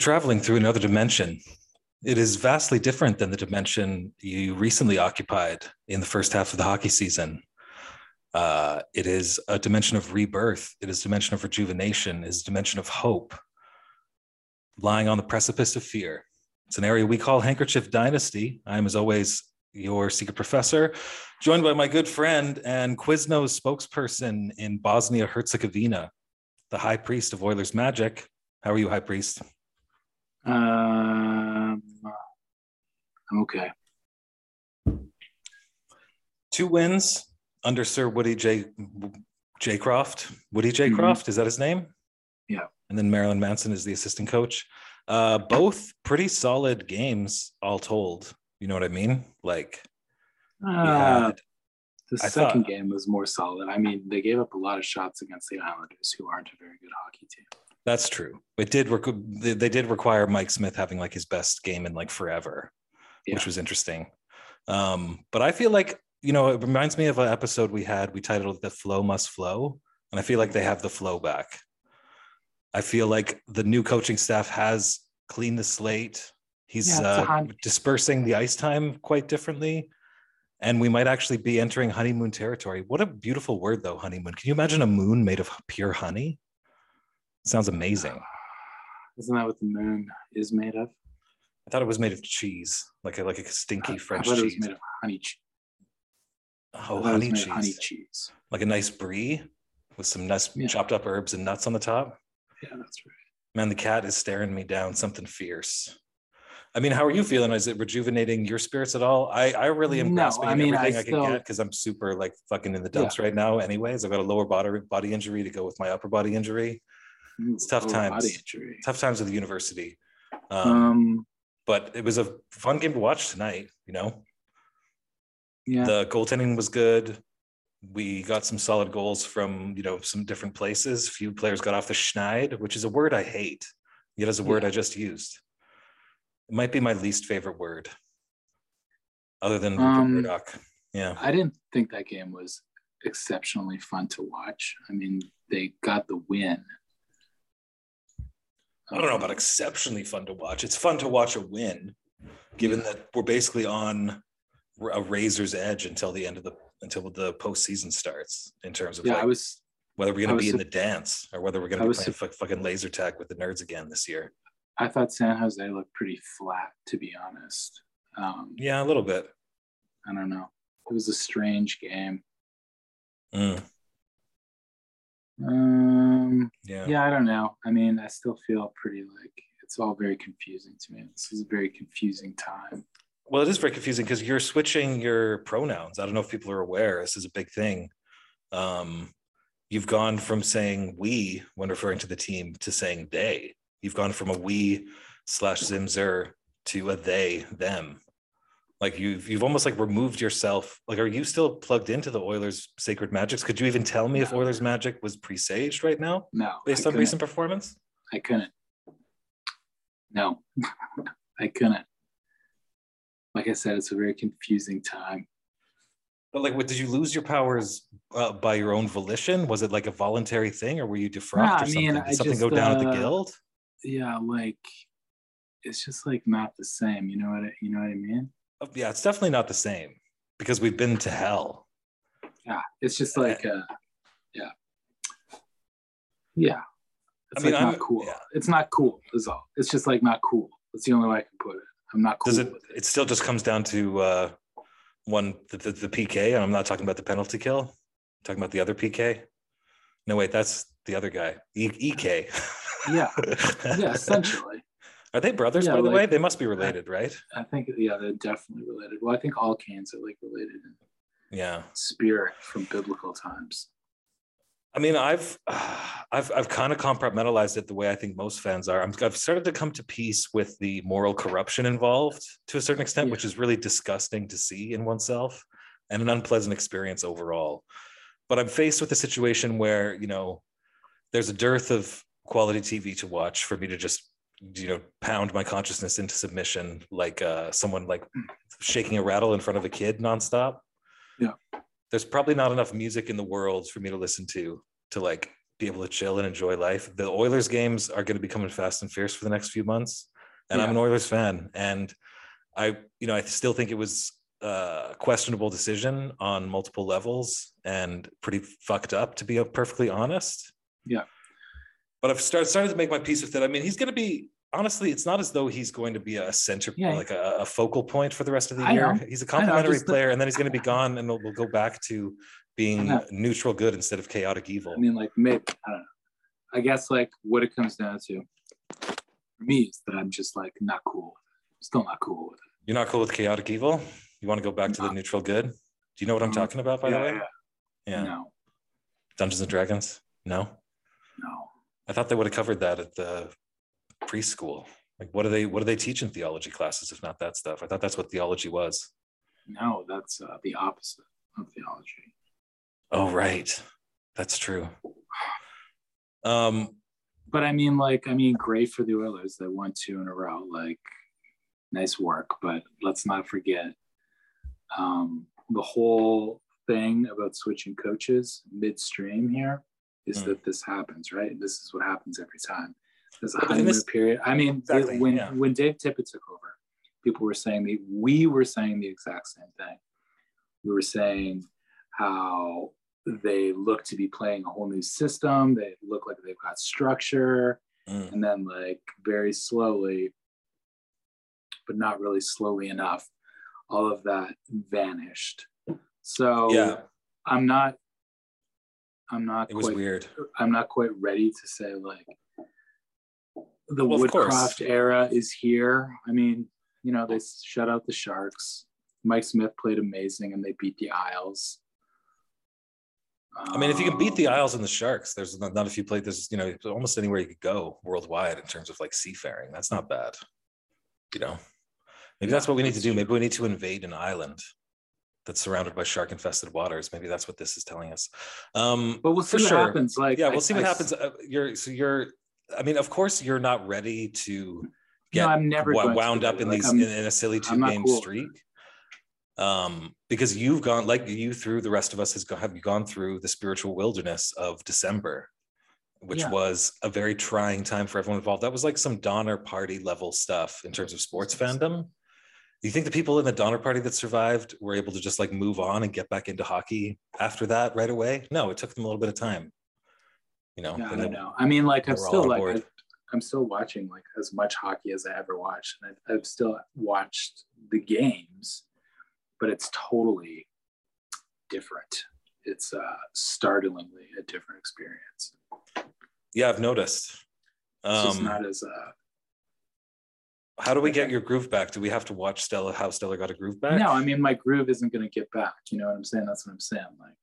You're traveling through another dimension. It is vastly different than the dimension you recently occupied in the first half of the hockey season. Uh, it is a dimension of rebirth. It is a dimension of rejuvenation. It is a dimension of hope, lying on the precipice of fear. It's an area we call Handkerchief Dynasty. I am, as always, your secret professor, joined by my good friend and Quiznos spokesperson in Bosnia Herzegovina, the High Priest of Oilers Magic. How are you, High Priest? Um, okay. Two wins under Sir Woody J. J. Jaycroft. Woody J. Croft, is that his name? Yeah. And then Marilyn Manson is the assistant coach. Uh, both pretty solid games, all told. You know what I mean? Like, Uh, had- the I second thought- game was more solid. I mean, they gave up a lot of shots against the Islanders, who aren't a very good hockey team. That's true. It did. They, they did require Mike Smith having like his best game in like forever, Yeah. which was interesting. Um, but I feel like you know it reminds me of an episode we had. We titled "The Flow Must Flow," and I feel like they have the flow back. I feel like the new coaching staff has cleaned the slate. He's Yeah, uh, dispersing the ice time quite differently. And we might actually be entering honeymoon territory. What a beautiful word, though, honeymoon. Can you imagine a moon made of pure honey? Sounds amazing. Isn't that what the moon is made of? I thought it was made of cheese, like a like a stinky I- French I thought it was cheese. made of honey. Che- oh, I thought it was honey cheese, honey cheese. like a nice brie with some nice Yeah. chopped up herbs and nuts on the top. Yeah, that's right. Man, the cat is staring me down. Something fierce. I mean, how are you feeling? Is it rejuvenating your spirits at all? I I really am No, grasping I mean, everything I, still- can get because I'm super like fucking in the dumps right now. Anyways, I've got a lower body body injury to go with my upper body injury. It's tough lower times. Tough times with the university. Um, Um, but it was a fun game to watch tonight. You know, yeah. the goaltending was good. We got some solid goals from you know some different places. A few players got off the schneid, which is a word I hate. Yet as a word Yeah. I just used. It might be my least favorite word, other than Um, Murdoch. Yeah, I didn't think that game was exceptionally fun to watch. I mean, they got the win. I don't know about exceptionally fun to watch. It's fun to watch a win, given that we're basically on a razor's edge until the end of the until the postseason starts. In terms of Yeah, like, I was. whether we're going to be in the dance or whether we're going to be playing sup- fu- fucking laser tag with the nerds again this year. I thought San Jose looked pretty flat, to be honest. Um, Yeah, a little bit. I don't know. It was a strange game. Mm, Um, yeah. yeah, I don't know. I mean, I still feel pretty like it's all very confusing to me. This is a very confusing time. Well, it is very confusing because you're switching your pronouns. I don't know if people are aware. This is a big thing. Um, you've gone from saying we when referring to the team to saying they. You've gone from a we slash Zimzer to a they them. Like you've you've almost like removed yourself. Like, are you still plugged into the Oilers' sacred magics? Could you even tell me if Oilers' magic was presaged right now No, based I on couldn't. recent performance? I couldn't. No, I couldn't. Like I said, it's a very confusing time. But like, what did you lose your powers uh, by your own volition? Was it like a voluntary thing, or were you defrocked Nah, or I something? mean, Did I something just, go down at the uh, guild? Yeah, like it's just like not the same. You know what? I, you know what I mean? Yeah, it's definitely not the same because we've been to hell. Yeah, it's just like, uh, yeah, yeah. It's I mean, like I'm- not cool. yeah. It's not cool. Is all. It's just like not cool. That's the only way I can put it. I'm not cool Does it? it. It still just comes down to uh, one the, the, the PK. And I'm not talking about the penalty kill. I'm talking about the other PK. No, wait, that's the other guy. E- EK. Yeah, yeah. Essentially, Are they brothers, Yeah, by the like- way? They must be related, right? I think yeah, they're definitely related. Well, I think all Canes are like related in Yeah. spirit from biblical times. I mean, I've I've I've kind of compartmentalized it the way I think most fans are. I'm, I've started to come to peace with the moral corruption involved to a certain extent, which is really disgusting to see in oneself and an unpleasant experience overall. But I'm faced with a situation where you know there's a dearth of quality TV to watch for me to just you know pound my consciousness into submission like uh, someone like shaking a rattle in front of a kid nonstop. Yeah. There's probably not enough music in the world for me to listen to to like be able to chill and enjoy life. The Oilers games are going to be coming fast and fierce for the next few months, and Yeah. I'm an Oilers fan, and I, you know, I still think it was a questionable decision on multiple levels and pretty fucked up, to be perfectly honest. Yeah. But I've started started to make my peace with it. I mean, he's going to be honestly. It's not as though he's going to be a center, Yeah. like a, a focal point for the rest of the I year. know. He's a complementary just the- player, and then he's going to be gone, and we'll, we'll go back to being neutral good instead of chaotic evil. I mean, like maybe I don't know. I guess like what it comes down to for me is that I'm just like not cool. it. Still not cool with it. You're not cool with chaotic evil. You want to go back to the neutral good. Do you know what I'm Mm, talking about, by yeah, the way? yeah. Yeah. No, Dungeons and Dragons. No, no. I thought they would have covered that at the preschool. Like, what do they what do they teach in theology classes if not that stuff? I thought that's what theology was. No, that's uh, the opposite of theology. Oh, right, that's true. Um, But I mean, like, I mean, great for the Oilers. They won two in a row. Like, nice work. But let's not forget um, the whole thing about switching coaches midstream here is Mm. that this happens, right? This is what happens every time. There's a honeymoon this- period. I mean, Exactly, when yeah. when Dave Tippett took over, people were saying the we were saying the exact same thing. We were saying how they look to be playing a whole new system. They look like they've got structure, mm, and then like very slowly, but not really slowly enough, all of that vanished. So yeah, I'm not. I'm not it was quite weird. I'm not quite ready to say like the Well, of. Woodcroft era is here. I mean, you know, they shut out the Sharks. Mike Smith played amazing, and they beat the Isles. I mean, if you can beat the Um, Isles and the Sharks, there's not, not if you played this, you know, almost anywhere you could go worldwide in terms of like seafaring. That's not bad. You know, maybe Yeah, that's what we need to do. Maybe we need to invade an island that's surrounded by shark infested waters. Maybe that's what this is telling us. Um, but we'll see what sure. happens. Like, yeah, we'll see what I- happens. Uh, you're so you're. I mean, of course, you're not ready to No, get I'm never to wound up in ready. these in, in a silly two game cool streak. Um, because you've gone like you through the rest of us has go, have you gone through the spiritual wilderness of December, which Yeah. was a very trying time for everyone involved. That was like some Donner Party level stuff in terms of sports fandom. Do you think the people in the Donner Party that survived were able to just like move on and get back into hockey after that right away? No, it took them a little bit of time. You know, Yeah, I don't know. I mean, like I'm still like. I, I'm still watching like as much hockey as I ever watched, and I've, I've still watched the games, but it's totally different. It's uh, startlingly a different experience. yeah, I've noticed. It's Um, not as uh, how do we get your groove back? Do we have to watch Stella? How Stella got a groove back? no. I mean, my groove isn't going to get back. You know what I'm saying? That's what I'm saying. Like,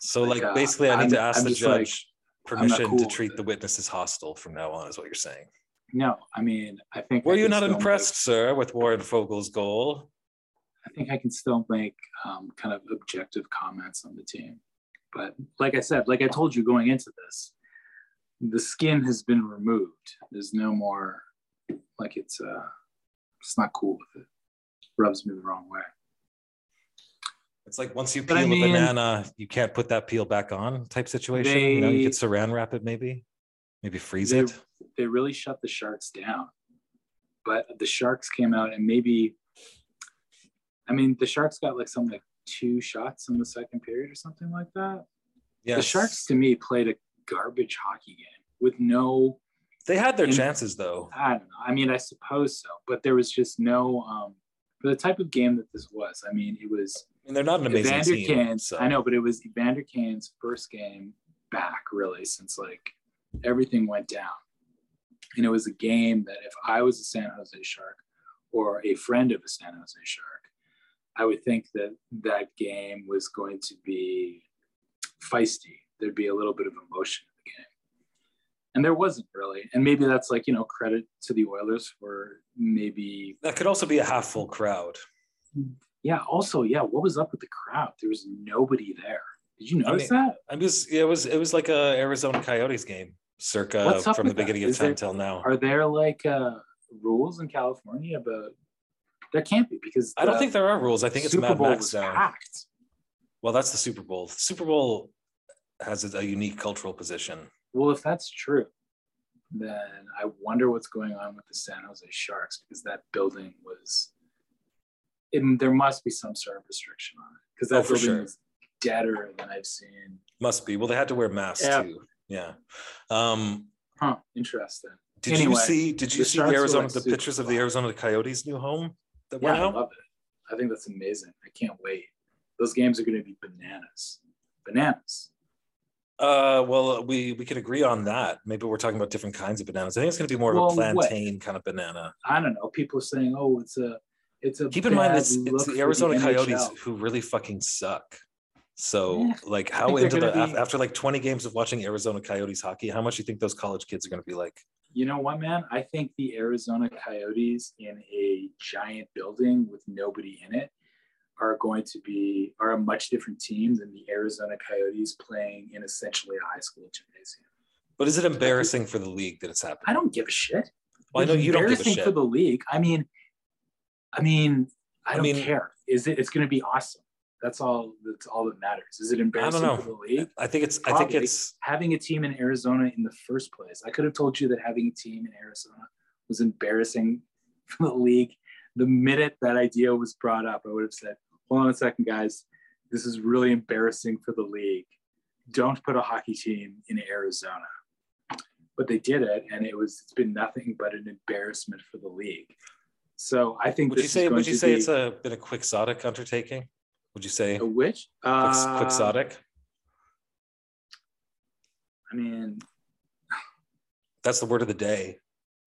So, Like, like, uh, basically, I need I'm- to ask I'm the just, like, judge permission cool to treat the witnesses hostile from now on, is what you're saying. no. I mean, I think. Were I you not impressed, sir, with Warren Foegele's goal? I think I can still make um, kind of objective comments on the team. But like I said, like I told you going into this, the skin has been removed. There's no more like it's uh it's not cool with it. Rubs me the wrong way. It's like once you But peel I mean- a banana, you can't put that peel back on type situation. you know, you They- could saran wrap it, maybe, maybe freeze They- it. They really shut the sharks down. But the sharks came out and maybe I mean the sharks got like something like two shots in the second period or something like that. Yeah, The sharks to me played a garbage hockey game with no They had their in- chances though. I don't know. I mean, I suppose so, but there was just no um for the type of game that this was. I mean, it was I mean, they're not an amazing Evander team. Kane's. so- I know, but it was Evander Kane's first game back, really, since like everything went down. And it was a game that if I was a San Jose Shark or a friend of a San Jose Shark, I would think that that game was going to be feisty. There'd be a little bit of emotion in the game. And there wasn't really. And maybe that's like, you know, credit to the Oilers for maybe That could also be a half full crowd. yeah, also, yeah, what was up with the crowd? There was nobody there. Did you I notice mean, that? I'm just it was it was like a Arizona Coyotes game, circa from the with that? beginning of time till now. Are there like uh, rules in California about? There can't be because I don't think there are rules. I think it's Super Mad Bowl Max now. packed. Well, that's the Super Bowl. The Super Bowl, has a unique cultural position. Well, if that's true, then I wonder what's going on with the San Jose Sharks because that building was. It, there must be some sort of restriction on it because that Oh, building sure. is deader than I've seen. Must be. Well, they had to wear masks Yeah. too. Yeah. Um, Huh? Interesting. did Anyway, you see? Did you the see the Arizona like, the pictures of the fun. Arizona Coyotes' new home that Yeah, I out? love it. I think that's amazing. I can't wait. Those games are going to be bananas. Bananas. Uh, well, we we could agree on that. Maybe we're talking about different kinds of bananas. I think it's going to be more Well, of a what? plantain kind of banana. I don't know. People are saying, "Oh, it's a, it's a." Keep in mind, it's, it's the Arizona Coyotes NHL. who really fucking suck. So, Yeah, like, how into the be- after like 20 games of watching Arizona Coyotes hockey, how much do you think those college kids are going to be like? You know what, man? I think the Arizona Coyotes in a giant building with nobody in it are going to be are a much different team than the Arizona Coyotes playing in essentially a high school gymnasium. But is it embarrassing for the league that it's happening? I don't give a shit. Well, I know you don't give a embarrassing shit. for the league. I mean, I mean, I I don't mean- care. Is it? It's going to be awesome. That's all. That's all that matters. Is it embarrassing for the league? I think it's. I think it's. having a team in Arizona in the first place. I could have told you that having a team in Arizona was embarrassing for the league. The minute that idea was brought up, I would have said, hold on a second, guys. This is really embarrassing for the league. Don't put a hockey team in Arizona. But they did it, and it was it's been nothing but an embarrassment for the league. So I think Would you say? Would you say be it's a been a quixotic undertaking? Would you say a which? Uh, quixotic? I mean, That's the word of the day,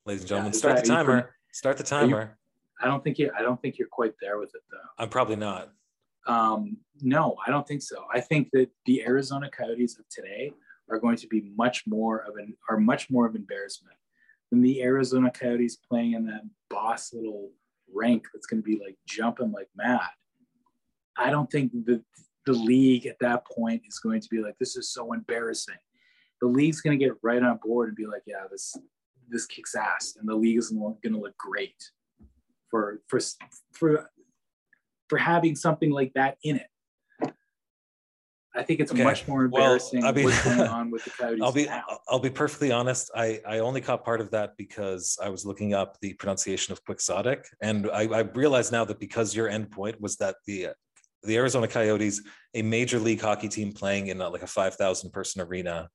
ladies and gentlemen. is Start the that- are you timer. Start the timer. I don't think you I don't think you're quite there with it though. I'm probably not. Um, no, I don't think so. I think that the Arizona Coyotes of today are going to be much more of an are much more of embarrassment than the Arizona Coyotes playing in that boss little rank that's going to be like jumping like mad. I don't think the the league at that point is going to be like this is so embarrassing. The league's going to get right on board and be like, yeah, this this kicks ass, and the league is going to look great for for for for having something like that in it. I think it's Okay. much more Well, embarrassing I mean- what's going on with the Coyotes I'll be now. I'll be perfectly honest. I I only caught part of that because I was looking up the pronunciation of quixotic, and I, I realize now that because your end point was that the the Arizona Coyotes, a major league hockey team playing in a, like a five thousand person arena,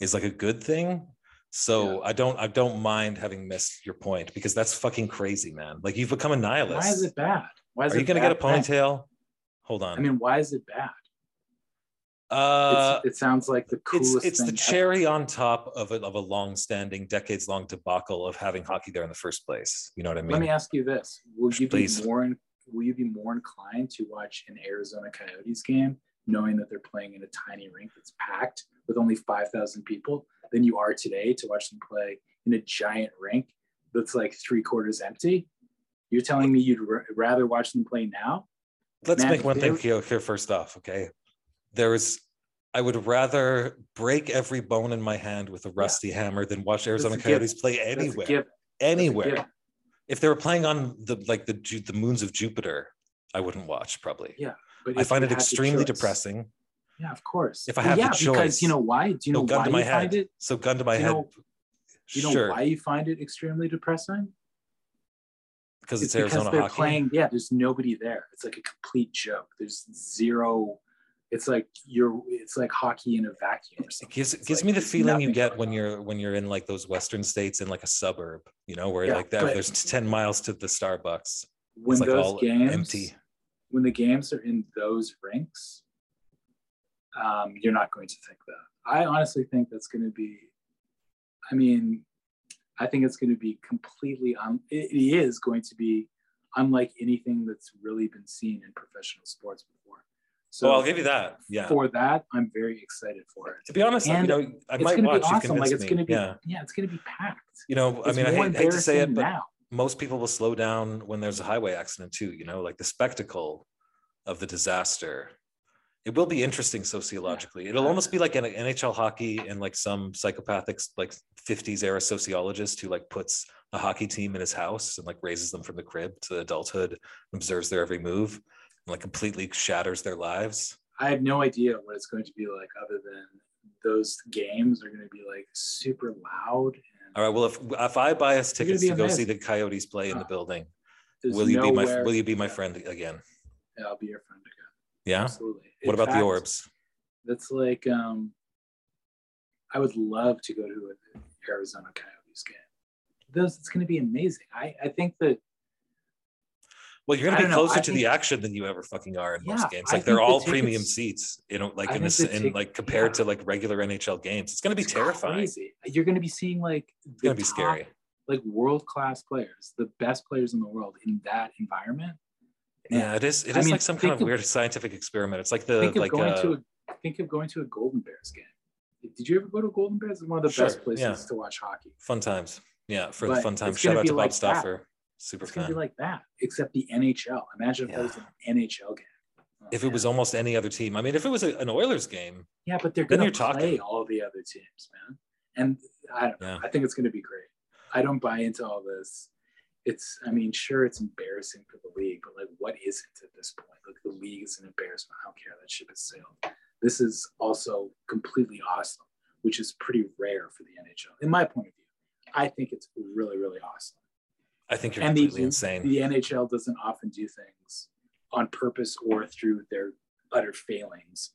is like a good thing. So I don't I don't mind having missed your point because that's fucking crazy, man. Like you've become a nihilist. Why is it bad? Why is Are it you gonna get a bad? ponytail? Hold on. I mean, why is it bad? uh, it sounds like the it's coolest it's the thing cherry on top of a, of a long-standing, decades-long debacle of having hockey there in the first place. You know what I mean? Let me ask you this: Will you Please. be more in, Will you be more inclined to watch an Arizona Coyotes game, knowing that they're playing in a tiny rink that's packed with only five thousand people, than you are today to watch them play in a giant rink that's like three quarters empty? You're telling me you'd r- rather watch them play now? Let's Man, make one thing clear here first off, okay? There's, I would rather break every bone in my hand with a rusty hammer than watch Arizona. Coyotes play anywhere. given. That's a Anywhere. If they were playing on the like the the moons of Jupiter, I wouldn't watch probably. Yeah, But I find it extremely depressing. Yeah, of course. If I Well, have the yeah, choice. because you know why? Do you know no gun why to my you head. find it? So gun to my you head. know- you know why you find it extremely depressing? because it's, it's because they're hockey. playing. Yeah, there's nobody there. It's like a complete joke. There's zero. It's like you're. It's like hockey in a vacuum. Or it gives It's gives like me the feeling you get when you're when you're in like those western states in like a suburb, you know, where Yeah, like that there's 10 miles to the Starbucks. when it's like those all games empty. when the games are in those rinks, um, you're not going to think that. I honestly think that's going to be. I mean, I think it's going to be completely. Um, it, it is going to be unlike anything that's really been seen in professional sports before. So So I'll give you that. Yeah. for that, I'm very excited for it. to be honest, and you know, I might going to watch. be awesome. Like it's me. to be. yeah. Yeah. it's going to be packed. You know, I mean, I hate, hate to say it, but now. most people will slow down when there's a highway accident too. You know, like the spectacle of the disaster. It will be interesting sociologically. It'll almost be like an NHL hockey and like some psychopathic like 50s era sociologist who like puts a hockey team in his house and like raises them from the crib to adulthood, observes their every move, and like completely shatters their lives. I have no idea what it's going to be like other than those games are going to be like super loud. All right. Well, if if I buy us tickets to go see the Coyotes play in the uh, building, will you be my will you be my friend again? Yeah, I'll be your friend again. Yeah, absolutely. What in about fact, the Orbs? That's like um, I would love to go to an Arizona Coyotes game. Those it's going to be amazing. I I think that well, you're going to be closer to think, the action than you ever fucking are in yeah, most games. Like they're all the premium seats, you know, like I in this, in like compared yeah. to like regular NHL games. It's going to be it's terrifying. Crazy. You're going to be seeing like it's going to be scary. Like world class players, the best players in the world in that environment. Yeah, it is. It is I mean, like some kind of, of, weird scientific experiment. It's like the like going uh, to a, think of going to a Golden Bears game. Did you ever go to Golden Bears? It's one of the sure, best places yeah. to watch hockey. Fun times. Yeah, for but the fun times. Shout out to Bob like Stauffer. That super it's gonna be like that, except the NHL. Imagine if yeah. it was an NHL game. Oh, if it was almost any other team. I mean, if it was a, an Oilers game. Yeah, but they're gonna play talking. all the other teams, man. And I don't know. Yeah. I think it's gonna be great. I don't buy into all this. It's, I mean, sure, it's embarrassing for the league, but like, what is it at this point? Like, the league is an embarrassment. I don't care. That ship has sailed. This is also completely awesome, which is pretty rare for the NHL, in my point of view. I think it's really, really awesome. I think you're and completely the, insane. The NHL doesn't often do things on purpose or through their utter failings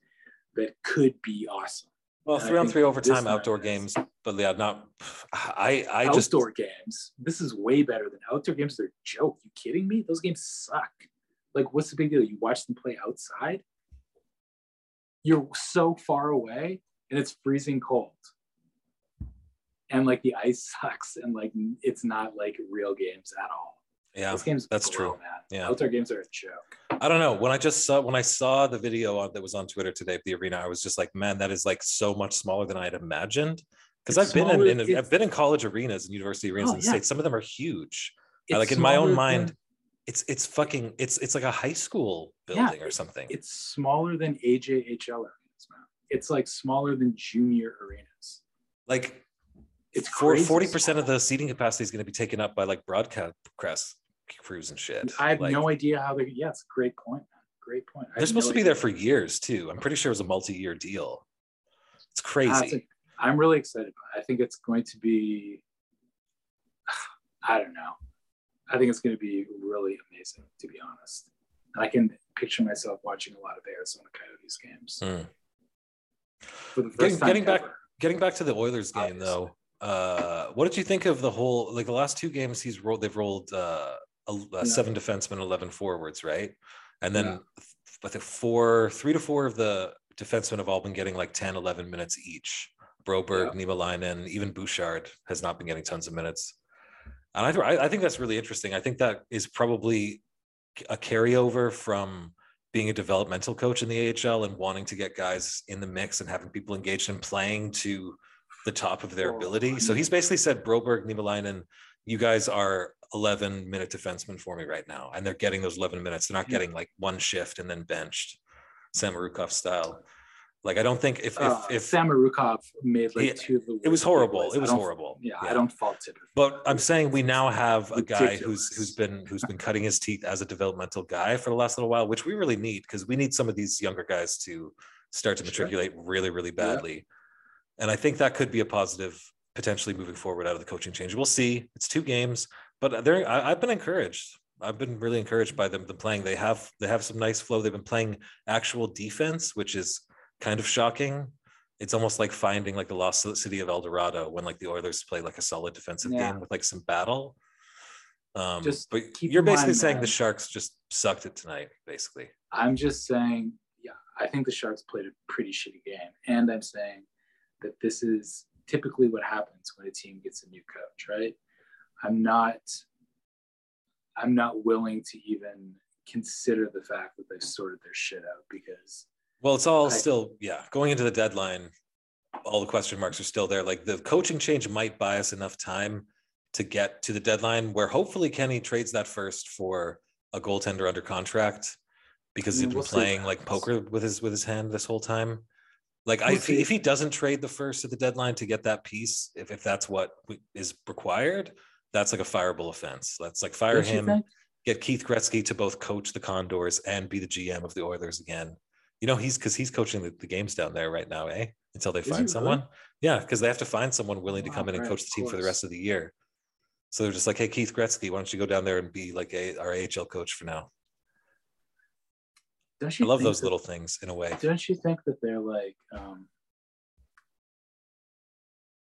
that could be awesome. Well, three on three overtime outdoor games, but yeah, not. I I outdoor just outdoor games. This is way better than outdoor games. They're a joke. You kidding me? Those games suck. Like, what's the big deal? You watch them play outside. You're so far away, and it's freezing cold and like the ice sucks and like it's not like real games at all. Yeah, Those games that's true. That. Yeah, outdoor games are a joke. I don't know. When I just saw when I saw the video on, that was on Twitter today of the arena, I was just like, man, that is like so much smaller than I had imagined. Because I've been in, in I've been in college arenas and university arenas oh, in the yeah. states. Some of them are huge. like in my own mind, than, it's it's fucking it's it's like a high school building yeah, or something. It's smaller than AJHL arenas, man. It's like smaller than junior arenas. Like it's forty percent of the seating capacity is going to be taken up by like broadcast crews and shit. I have like, no idea how they. Yeah, it's a great point. Great point. They're supposed no to be there for years too. I'm pretty sure it was a multi-year deal. It's crazy. I'm really excited. I think it's going to be. I don't know. I think it's going to be really amazing, to be honest. I can picture myself watching a lot of Arizona Coyotes games. Mm. For the first getting, getting back, getting back to the Oilers game Obviously. though uh, what did you think of the whole like the last two games he's rolled? They've rolled uh, a, a yeah. seven defensemen, eleven forwards, right? And then yeah. I think four, three to four of the defensemen have all been getting like 10, 11 minutes each. Broberg, yeah. Niemelainen, even Bouchard has not been getting tons of minutes. And I, I think that's really interesting. I think that is probably a carryover from being a developmental coach in the AHL and wanting to get guys in the mix and having people engaged in playing to the top of their ability. So he's basically said, Broberg, Niemelainen, you guys are 11 minute defensemen for me right now. And they're getting those 11 minutes. They're not getting like one shift and then benched, Samorukov style. Like I don't think if if, uh, if Samorukov made like he, two of the it was horrible. It was horrible. Yeah, yeah, I don't fault it. But I'm saying we now have a guy who's who's been who's been cutting his teeth as a developmental guy for the last little while, which we really need because we need some of these younger guys to start to matriculate sure. really really badly. Yeah. And I think that could be a positive potentially moving forward out of the coaching change. We'll see. It's two games, but they're, I, have been encouraged. I've been really encouraged by them, them playing. They have they have some nice flow. They've been playing actual defense, which is kind of shocking. It's almost like finding like the lost city of El Dorado when like the Oilers play like a solid defensive yeah. game with like some battle. Um, just but you're basically mind, saying man. the Sharks just sucked it tonight, basically. I'm just saying, yeah, I think the Sharks played a pretty shitty game, and I'm saying that this is typically what happens when a team gets a new coach, right? I'm not I'm not willing to even consider the fact that they've sorted their shit out because well it's all I, still yeah going into the deadline all the question marks are still there. Like the coaching change might buy us enough time to get to the deadline where hopefully Kenny trades that first for a goaltender under contract because he's mm, been we'll playing like poker with his with his hand this whole time. Like I, if, he, if he doesn't trade the first at the deadline to get that piece, if, if that's what is required, that's like a fireable offense. That's like fire Don't him, get Keith Gretzky to both coach the Condors and be the GM of the Oilers again. You know, he's because he's coaching the, the, games down there right now, eh? until they Is find someone. really? Yeah, because they have to find someone willing to come in and right, coach the team for the rest of the year. So they're just like, hey, Keith Gretzky, why don't you go down there and be like a, our AHL coach for now? Don't I you love those that- little things in a way. Don't you think that they're like? Um,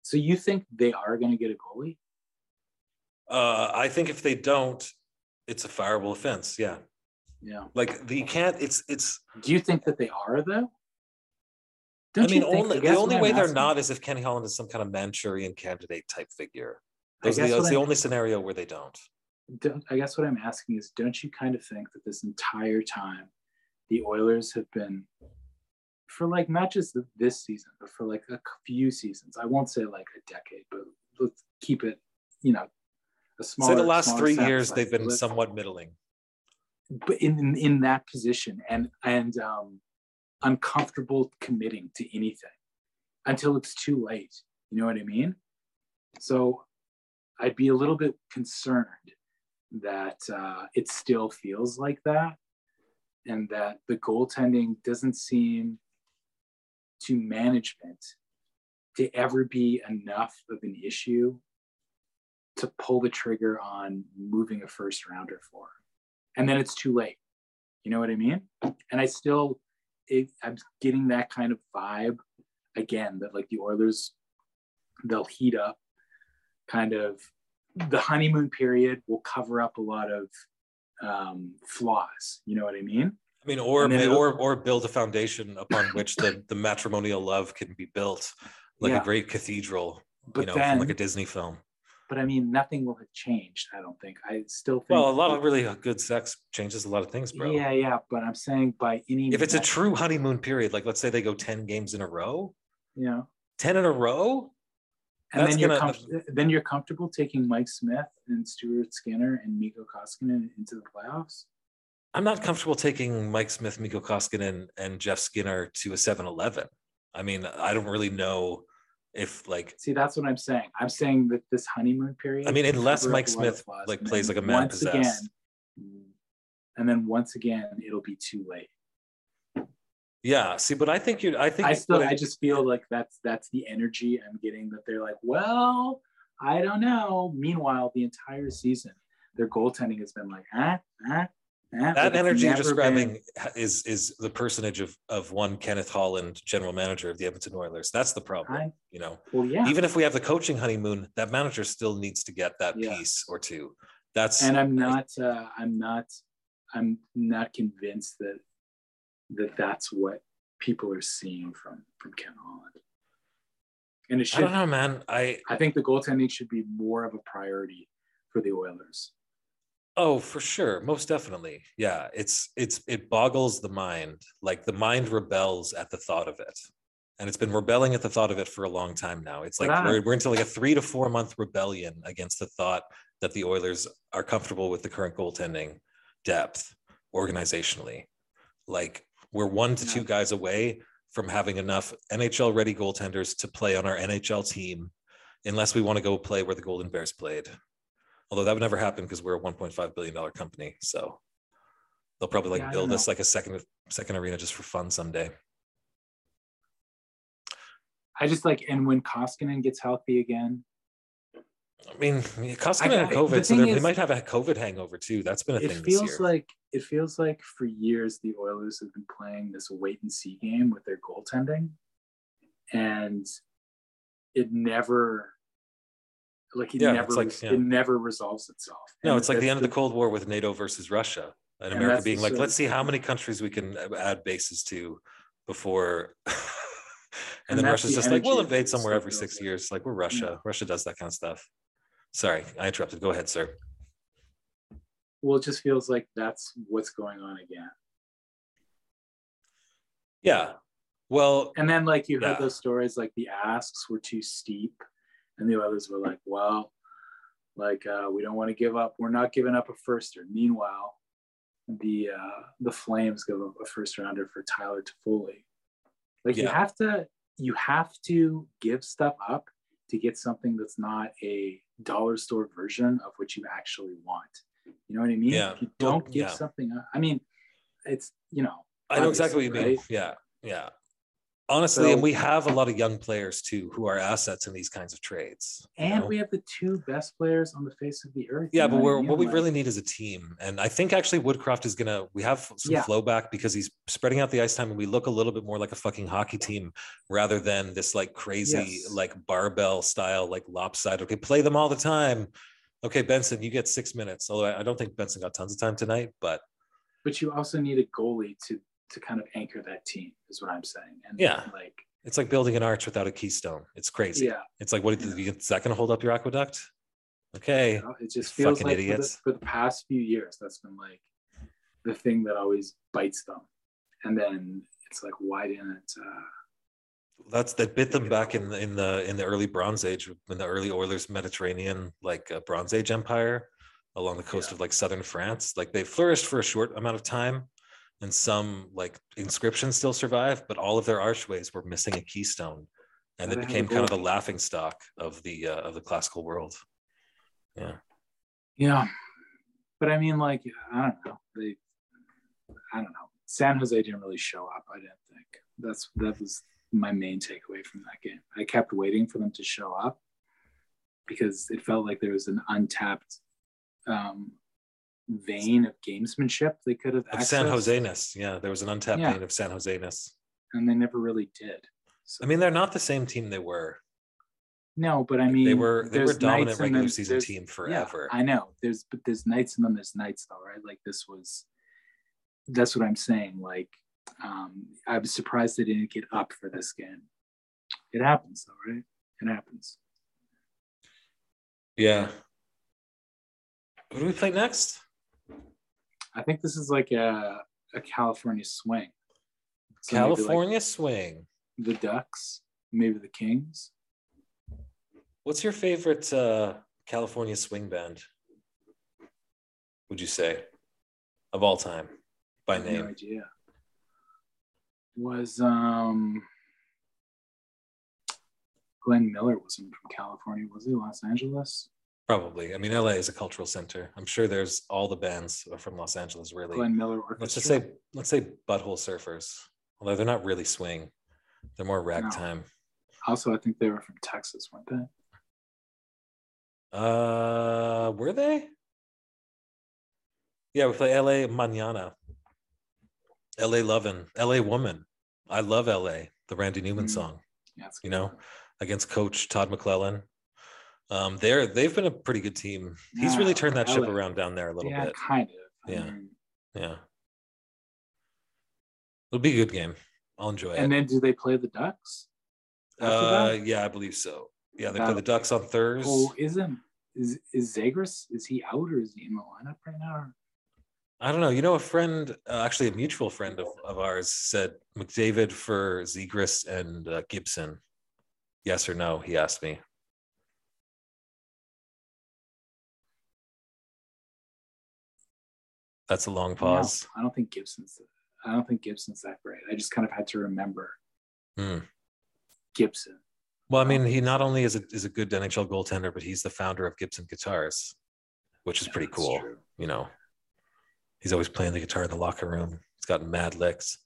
so you think they are going to get a goalie? Uh, I think if they don't, it's a fireable offense. Yeah, Yeah. like the, you can't. It's it's. Do you think that they are though? I Don't you mean, only the only I'm way they're asking? not is if Kenny Holland is some kind of Manchurian candidate type figure. Those the, that's the I'm- only scenario where they don't. don't, I guess what I'm asking is, don't you kind of think that this entire time, the Oilers have been, for like not just this season, but for like a few seasons. I won't say like a decade, but let's keep it, you know, a small. Say the last three years they've been somewhat middling. but in, in in that position and and um, uncomfortable committing to anything until it's too late. You know what I mean? So I'd be a little bit concerned that uh, it still feels like that, and that the goaltending doesn't seem to management to ever be enough of an issue to pull the trigger on moving a first rounder for and then it's too late. You know what I mean? And I still, it, I'm getting that kind of vibe again that like the Oilers, they'll heat up, kind of the honeymoon period will cover up a lot of um, flaws. You know what I mean? I mean, or or or build a foundation upon which the the matrimonial love can be built, like Yeah. a great cathedral, But you know, then, from like a Disney film. But I mean, nothing will have changed. I don't think. I still think. Well, a lot of really good sex changes a lot of things, bro. Yeah, yeah. But I'm saying by any. If it's a true honeymoon period, like let's say they go 10 games in a row, Yeah. 10 in a row, and then you're gonna- com- then you're comfortable taking Mike Smith and Stuart Skinner and Mikko Koskinen into the playoffs. I'm not comfortable taking Mike Smith, Mikko Koskinen, and Jeff Skinner to a 7 Eleven. I mean, I don't really know if, like, See, that's what I'm saying. I'm saying that this honeymoon period. I mean, unless Mike a lot of Smith, like, plays like a man once possessed. Again, and then once again, it'll be too late. yeah, see, but I think you, I think, I still, I just feel like that's that's the energy I'm getting. That they're like, well, I don't know. Meanwhile, the entire season, their goaltending has been like, ah, ah, ah. That energy you're describing been- is is the personage of of one Kenneth Holland, general manager of the Edmonton Oilers. That's the problem, I- you know. well, yeah. Even if we have the coaching honeymoon, that manager still needs to get that Yeah. piece or two. That's and I'm not, uh, I'm not, I'm not convinced that that that's what people are seeing from from Ken Holland. And it should. I don't know, man. I I think the goaltending should be more of a priority for the Oilers. Oh, for sure. Most definitely. Yeah. It's it's it boggles the mind. Like the mind rebels at the thought of it. And it's been rebelling at the thought of it for a long time now. It's like I- we're, we're into like a three to four month rebellion against the thought that the Oilers are comfortable with the current goaltending depth organizationally. Like we're one to two guys away from having enough NHL ready goaltenders to play on our NHL team, unless we want to go play where the Golden Bears played. Although that would never happen because we're a 1.5 billion dollar company. So they'll probably like Yeah, build us like a second second arena just for fun someday. I just like, and when Koskinen gets healthy again, I mean, Koskinen had I- the COVID, so thing they might have a COVID hangover too. That's been a it thing this feels like it feels like for years the Oilers have been playing this wait and see game with their goaltending, and it never, like it Yeah, never, like, yeah. it never resolves itself. no, And it's like the end of the Cold War with NATO versus Russia, and America being like, let's see how many countries we can add bases to before. and, And then Russia's the just like, we'll invade somewhere every six years. Like we're Russia. Russia does that kind of stuff. Sorry, I interrupted. Go ahead, sir. Well, it just feels like that's what's going on again. Yeah. Well, And then like you heard those stories like the asks were too steep and the others were like, well, like uh, we don't want to give up. We're not giving up a firster. Meanwhile, the uh, the Flames give up a first rounder for Tyler Toffoli. Like you have to you have to give stuff up to get something that's not a dollar store version of what you actually want. You know what I mean? Yeah. If you don't give yeah. something up, I mean, it's you know, I know exactly what you obviously, mean. Yeah. Yeah. Honestly, So- and we have a lot of young players too who are assets in these kinds of trades. And know? we have the two best players on the face of the earth. yeah, but we're what we really need is a team. And I think actually Woodcroft is gonna we have some Yeah. flow back because he's spreading out the ice time and we look a little bit more like a fucking hockey team rather than this like crazy Yes. like barbell style, like lopsided. Okay, play them all the time. Okay, Benson, you get six minutes. Although I I don't think Benson got tons of time tonight, but but you also need a goalie to to kind of anchor that team, is what I'm saying. And Yeah. like it's like building an arch without a keystone. It's crazy. yeah, It's like, what Yeah. is that going to hold up your aqueduct? Okay. you know, it just feels like for the, idiots. for the past few years, that's been like the thing that always bites them. And then it's like, why didn't uh That's that bit them back in the in the in the early Bronze Age, in the early Oilers Mediterranean like uh, Bronze Age empire along the coast Yeah. of like southern France. Like they flourished for a short amount of time, and some like inscriptions still survive, but all of their archways were missing a keystone, and it became kind of goal. laughing stock of the uh, of the classical world. Yeah, yeah. But I mean like I don't know. They I don't know. San Jose didn't really show up, I didn't think. That's that was my main takeaway from that game. I kept waiting for them to show up because it felt like there was an untapped um vein of gamesmanship they could have of San accessed, Jose-ness. Yeah, there was an untapped Yeah. vein of San Jose-ness. and they never really did. So, I mean, they're not the same team they were. no, but I mean they were they were dominant regular them- season team yeah, forever. I know. There's but there's nights in them, there's nights though, right? Like this was that's what I'm saying. Like um I was surprised they didn't get up for this game. It happens though, right? It happens. Yeah. Who do we play next? I think this is like a a California swing. So maybe, like, California Swing. the Ducks, maybe the Kings. What's your favorite uh, California Swing band? Would you say of all time by I have No name? idea. Was um Glenn Miller wasn't from California, was he? Los Angeles? Probably. I mean, LA is a cultural center. I'm sure there's all the bands are from Los Angeles. Really. Glenn Miller Orchestra. Let's just say let's say Butthole Surfers. Although they're not really swing, they're more ragtime. Also, I think they were from Texas, weren't they? Uh, were they? Yeah, we play LA Manana. LA Lovin', LA Woman. I love LA, the Randy Newman Mm. song, Yeah, you know, against coach Todd McLellan. Um, they're they've been a pretty good team. He's really turned that ship around down there a little yeah, bit. kind of. I Yeah. mean, Yeah. It'll be a good game. I'll enjoy it. and then do they play the Ducks? uh, that? yeah, I believe so. Yeah, they play the Ducks on Thursday. Oh, isn't is is Zegras? Is he out or is he in the lineup right now? I don't know. You know, a friend, uh, actually a mutual friend of, of ours, said McDavid for Zegras and uh, Gibson. Yes or no? He asked me. That's a long No, pause. I don't think Gibson's. I don't think Gibson's that great. I just kind of had to remember Hmm. Gibson. Well, I mean, he not only is a, is a good NHL goaltender, but he's the founder of Gibson Guitars, which is Yeah, pretty cool. true. You know, he's always playing the guitar in the locker room. He's got mad licks.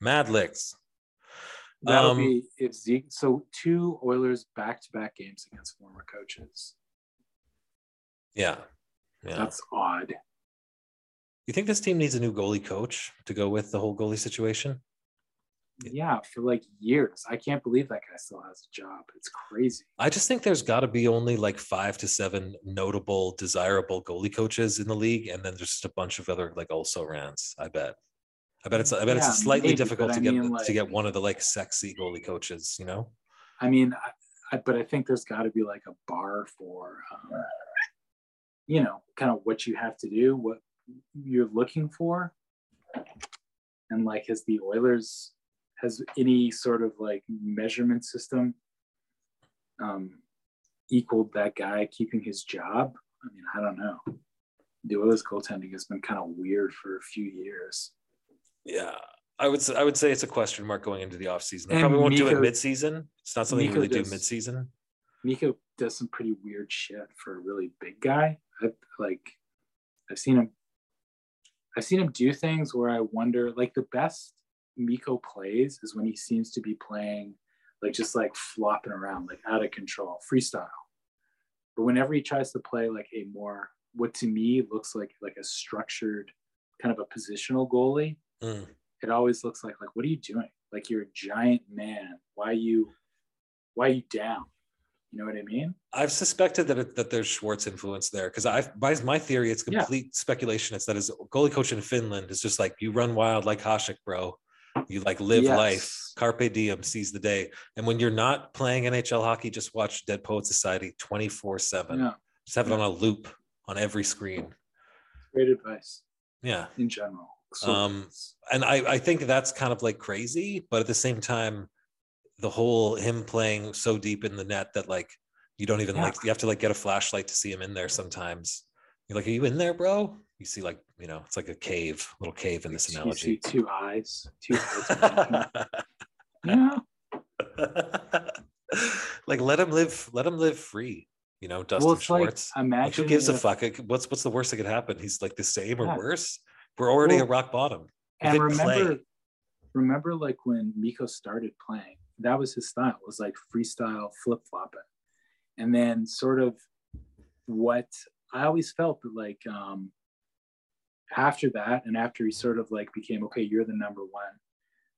Mad licks. That'll Um, be if Zeke. So two Oilers back to back games against former coaches. Yeah. Yeah. That's odd. You think this team needs a new goalie coach to go with the whole goalie situation? Yeah, for like years. I can't believe that guy still has a job. It's crazy. I just think there's got to be only like five to seven notable, desirable goalie coaches in the league, and then there's just a bunch of other like also rans. I bet. I bet it's. I bet Yeah, it's slightly maybe, difficult to I get mean, to get one of the like sexy goalie coaches. You know? I mean, I, I, but I think there's got to be like a bar for, um, you know, kind of what you have to do, what you're looking for, and like has the Oilers has any sort of like measurement system um, equaled that guy keeping his job? I mean, I don't know. The Oilers goaltending has been kind of weird for a few years. Yeah. I would. say- I would say it's a question mark going into the offseason. They probably won't do it Miko- mid-season. It's not something you really do does- mid-season. Mikko does some pretty weird shit for a really big guy. I, like, I've seen him. I've seen him do things where I wonder, like the best Mikko plays is when he seems to be playing like just like flopping around, like out of control, freestyle. But whenever he tries to play like a more what to me looks like like a structured kind of a positional goalie, Mm. it always looks like like what are you doing? Like you're a giant man. Why are you why are you down? You know what I mean? I've suspected that it, that there's Schwartz influence there because I've my, my theory it's Yeah. complete speculation. It's that his goalie coach in Finland is just like you run wild like Hasek, bro. You like live Yes. life, carpe diem, seize the day. And when you're not playing NHL hockey, just watch Dead Poet Society 24 seven. Just have it on a loop on every screen. Great advice Yeah. in general. So, Um, and I, I think that's kind of like crazy, but at the same time, the whole him playing so deep in the net that like you don't even Yeah. like you have to like get a flashlight to see him in there sometimes. You're like, are you in there, bro? You see like you know, it's like a cave, little cave in this you see analogy. two eyes, two eyes. yeah. like let him live, let him live free. You know, Dustin well, Schwartz. like Like, imagine who gives a fuck? What's what's the worst that could happen? He's like the same or worse. We're already Well, at rock bottom. And remember, Clay. remember, like when Mikko started playing, that was his style. It was like freestyle flip flopping, and then sort of what I always felt that like um, after that, and after he sort of like became okay, you're the number one.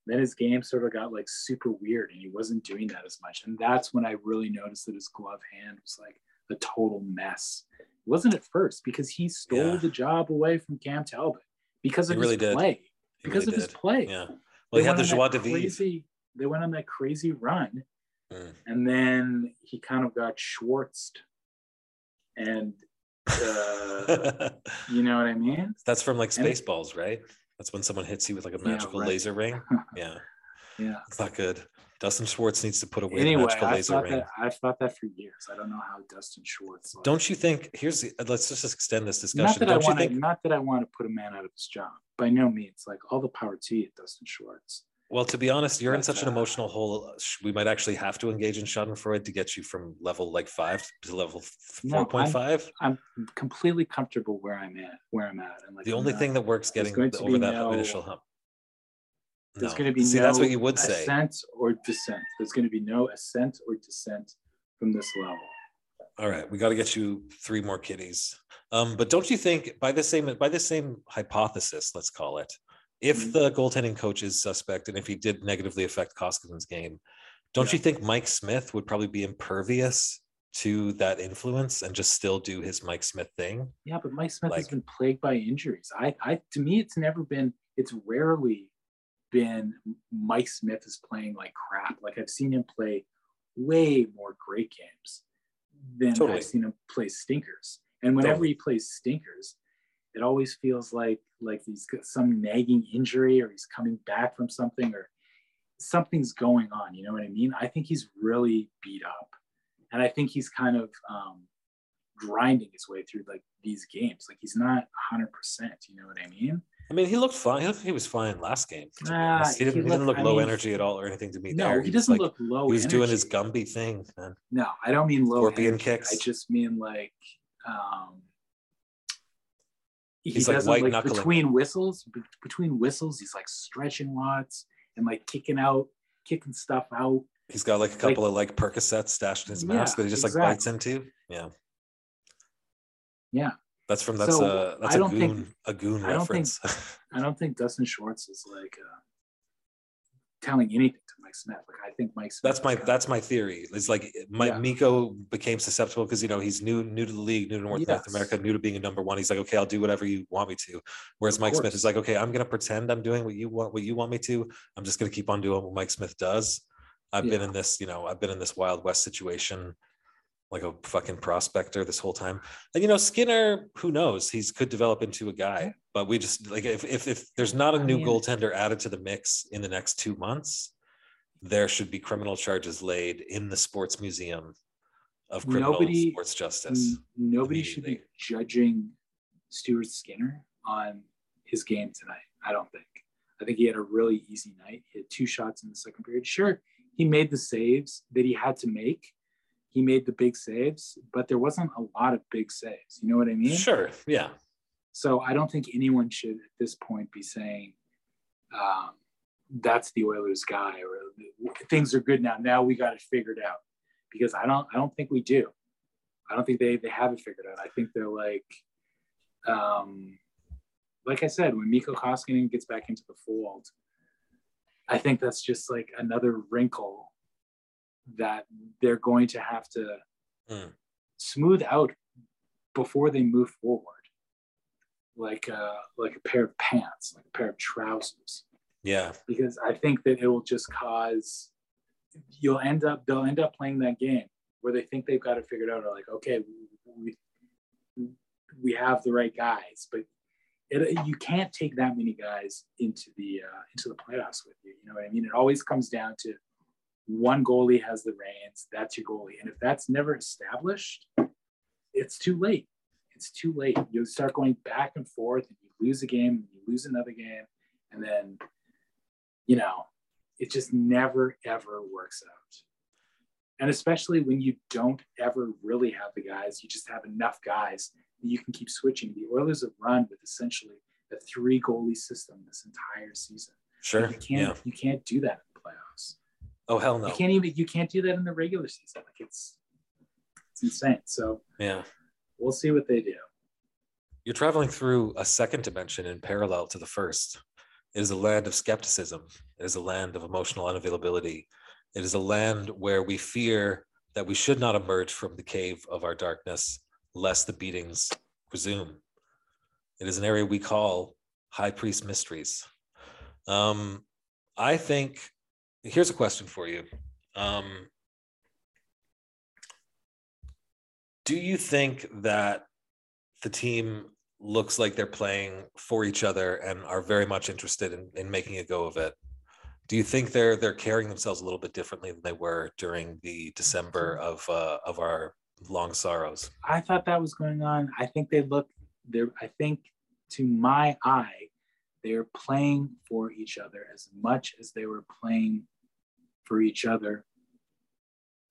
Then his game sort of got like super weird, and he wasn't doing that as much. And that's when I really noticed that his glove hand was like a total mess. It wasn't at first because he stole Yeah. the job away from Cam Talbot because He of really his did. play He because really of his play. Yeah. Well, They he had the joie de vivre. They went on that crazy run, Mm. and then he kind of got Schwartzed, and uh, you know what I mean? That's from like it- Spaceballs, right? That's when someone hits you with like a Yeah, magical right. laser ring. Yeah, Yeah. it's not good. Dustin Schwartz needs to put away Anyway, the magical I laser ring. That, I've thought that for years. I don't know how Dustin Schwartz. like- Don't you think? Here's the, let's just extend this Not discussion. that Don't you want think? Not that I want to put a man out of his job. By no means. Like all the power to you, Dustin Schwartz. Well, to be honest, you're in such an emotional hole. We might actually have to engage in Schadenfreude to get you from level like five to level No, four point five. I'm completely comfortable where I'm at. Where I'm at. And like The only not- thing that works getting going the- to over that no- initial hump. There's No. going to be See, no that's what you would say. ascent or descent. There's going to be no ascent or descent from this level. All right, we got to get you three more kitties. Um, but don't you think by the same by the same hypothesis, let's call it, if Mhm. the goaltending coach is suspect and if he did negatively affect Koskinen's game, don't Yeah. you think Mike Smith would probably be impervious to that influence and just still do his Mike Smith thing? Yeah, but Mike Smith has been plagued by injuries. I, I, to me, it's never been. It's rarely been Mike Smith is playing like crap. Like I've seen him play way more great games than Totally. I've seen him play stinkers. And whenever Totally. he plays stinkers, it always feels like like he's got some nagging injury or he's coming back from something or something's going on. You know what I mean? I think he's really beat up, and I think he's kind of um, grinding his way through like these games. Like he's not 100. percent You know what I mean? I mean, he looked fine. He, looked, he was fine last game. Nah, he didn't, he he didn't look I low mean, energy at all or anything to me. No, there. he doesn't like- look low. He was doing his Gumby thing, man. No, I don't mean low. Scorpion energy. kicks. I just mean like um he He's like white like knuckling. between whistles be- between whistles he's like stretching lots and like kicking out kicking stuff out He's got like a couple of like Percocets stashed in his mask Yeah, that he just like exactly. bites into. Yeah. Yeah. That's from that's So, a that's a goon think- a goon I don't think- reference. i don't think dustin schwartz is like uh telling anything mike smith like i think mike smith that's my that's my theory. It's like my Yeah. Mikko became susceptible because you know he's new new to the league, new to North, North America, new to being a number one. He's like, okay, I'll do whatever you want me to. Whereas Of Mike Smith is like, okay, I'm gonna pretend I'm doing what you want what you want me to. I'm just gonna keep on doing what Mike Smith does. I've been in this, you know, I've been in this Wild West situation like a fucking prospector this whole time. And you know, Skinner, who knows? He's could develop into a guy, but we just like if if, if there's not a new mean- goaltender added to the mix in the next two months, there should be criminal charges laid in the sports museum of criminal Nobody- sports justice. Nobody should be judging Stuart Skinner on his game tonight. I don't think. I think he had a really easy night. He had two shots in the second period. Sure, he made the saves that he had to make. He made the big saves, but there wasn't a lot of big saves. You know what I mean? Sure, yeah. So I don't think anyone should at this point be saying, um, that's the Oilers guy, or things are good now. Now we got it figured out. Because I don't, I don't think we do. I don't think they they have it figured out. I think they're like, um, like I said, when Mikko Koskinen gets back into the fold, I think that's just like another wrinkle that they're going to have to Mm. smooth out before they move forward, like a, like a pair of pants, like a pair of trousers. Yeah. Because I think that it will just cause you'll end up they'll end up playing that game where they think they've got it figured out. Or like, okay, we we have the right guys, but it, you can't take that many guys into the uh, into the playoffs with you. You know what I mean? It always comes down to one goalie has the reins. That's your goalie, and if that's never established, it's too late. It's too late. You'll start going back and forth, and you lose a game, and you lose another game, and then, you know, it just never ever works out. And especially when you don't ever really have the guys, you just have enough guys that you can keep switching. The Oilers have run with essentially a three goalie system this entire season. Sure. You can't Yeah. you can't do that in the playoffs. Oh hell no. You can't even you can't do that in the regular season. Like it's it's insane. So Yeah. we'll see what they do. You're traveling through a second dimension in parallel to the first. It is a land of skepticism. It is a land of emotional unavailability. It is a land where we fear that we should not emerge from the cave of our darkness, lest the beatings resume. It is an area we call High Priest Mysteries. Um, I think here's a question for you. Um, do you think that the team looks like they're playing for each other and are very much interested in, in making a go of it? Do you think they're they're carrying themselves a little bit differently than they were during the December of uh, of our long sorrows? I thought that was going on. I think they look they're I think to my eye, they're playing for each other as much as they were playing for each other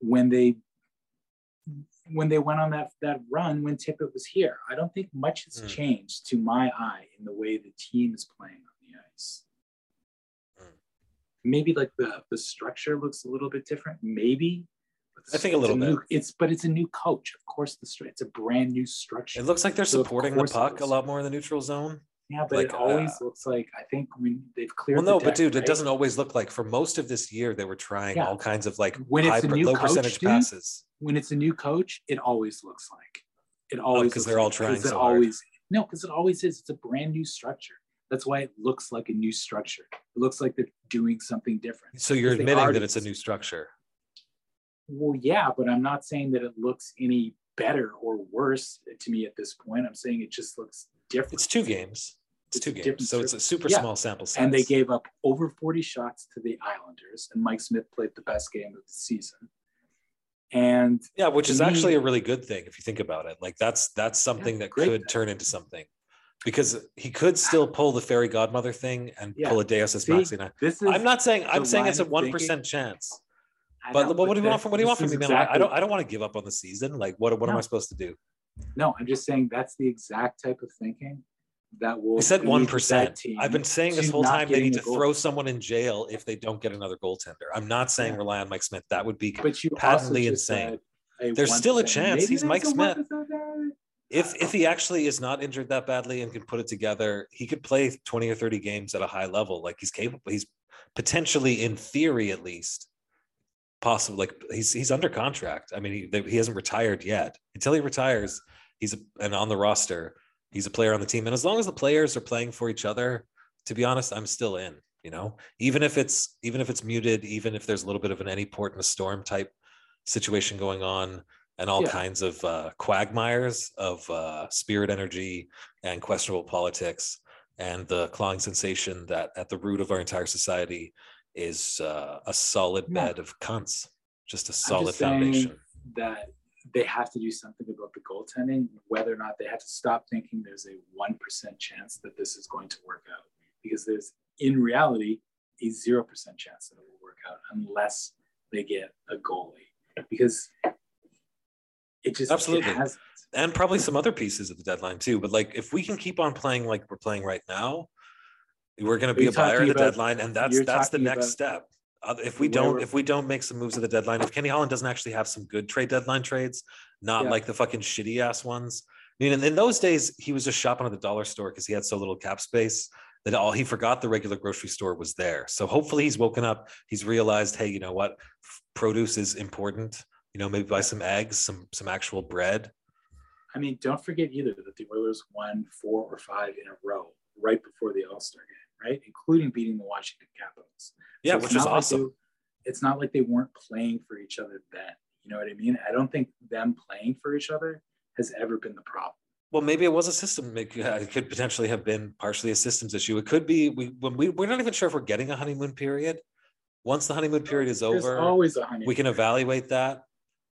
when they when they went on that that run when Tippett was here. I don't think much has Mm. changed to my eye in the way the team is playing on the ice. Mm. Maybe like the the structure looks a little bit different. Maybe. but I think a little new- bit. It's but it's a new coach. Of course, the it's a brand new structure. It looks like they're So supporting the puck a lot more in the neutral zone. Yeah, but Like, it always uh, looks like I think when they've cleared. Well, no, but deck, dude, it doesn't always look like. For most of this year, they were trying Yeah. all kinds of like When high, a new low coach, percentage dude, passes. When it's a new coach, it always looks like it oh, always 'cause looks they're all like- trying it so hard. always no, because it always is. It's a brand new structure. That's why it looks like a new structure. It looks like they're doing something different. So you're admitting that it's a new structure. Well, yeah, but I'm not saying that it looks any better or worse to me at this point. I'm saying it just looks different. It's two games. It's, It's two games, so it's a super Yeah. small sample size. and they gave up over 40 shots to the Islanders, and Mike Smith played the best game of the season. And Yeah, which is me- actually a really good thing if you think about it. Like that's that's something that could thing. turn into something. Because he could still pull the fairy godmother thing and Yeah. pull a Deus Ex Machina. this is I'm not saying I'm saying it's a one thinking. chance. But, know, but what do you want from what do you want from me, is man? I- I don't I don't want to give up on the season. Like what what am I supposed to do? No, I'm just saying that's the exact type of thinking that will. I said one percent. I've been saying this whole time they need to goal. throw someone in jail if they don't get another goaltender. I'm not saying Yeah. rely on Mike Smith. That would be But you patently insane. There's still a chance. Maybe He's Mike Smith. if if he actually is not injured that badly and can put it together, he could play 20 or 30 games at a high level. Like he's capable. He's potentially, in theory, at least, possible. Like he's he's under contract. I mean, he, he hasn't retired yet. Until he retires, he's a, and on the roster, he's a player on the team. And as long as the players are playing for each other, to be honest, I'm still in. You know, even if it's even if it's muted, even if there's a little bit of an any port in a storm type situation going on and all Yeah. kinds of uh, quagmires of uh, spirit energy and questionable politics and the clawing sensation that at the root of our entire society is uh, a solid Yeah. bed of cunts, just a solid just foundation. that they have to do something about the goaltending, whether or not they have to stop thinking there's a 1% chance that this is going to work out. Because there's, in reality, a 0% chance that it will work out unless they get a goalie. Because it just Absolutely. It hasn't. and probably some other pieces of the deadline too. But like, if we can keep on playing like we're playing right now, We're going to be a buyer at the deadline, and that's that's the next about step. If we don't, if we don't make some moves at the deadline, if Kenny Holland doesn't actually have some good trade deadline trades, not Yeah. like the fucking shitty ass ones. I mean, in, in those days, he was just shopping at the dollar store because he had so little cap space that all he forgot the regular grocery store was there. So hopefully he's woken up. He's realized, hey, you know what? Produce is important. You know, maybe buy some eggs, some some actual bread. I mean, don't forget either that the Oilers won four or five in a row right before the All Star game, right? Including beating the Washington Capitals. Yeah, So which is not like awesome. they- it's not like they weren't playing for each other then. You know what I mean? I don't think them playing for each other has ever been the problem. Well, maybe it was a system. Uh, it could, potentially have been partially a systems issue. It could be we when we we're not even sure if we're getting a honeymoon period. Once the honeymoon period is There's over, always a honey. we can evaluate that.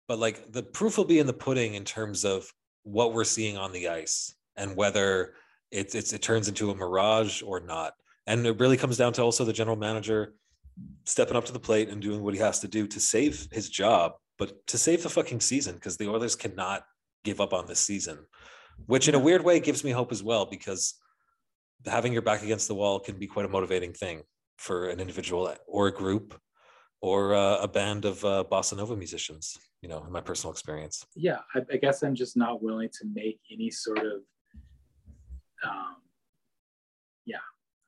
But like the proof will be in the pudding in terms of what we're seeing on the ice and whether it, it's it turns into a mirage or not. And it really comes down to also the general manager stepping up to the plate and doing what he has to do to save his job, but to save the fucking season because the Oilers cannot give up on this season, which in a weird way gives me hope as well because having your back against the wall can be quite a motivating thing for an individual or a group or uh, a band of uh, bossa nova musicians you know in my personal experience. Yeah, I, I guess I'm just not willing to make any sort of um yeah.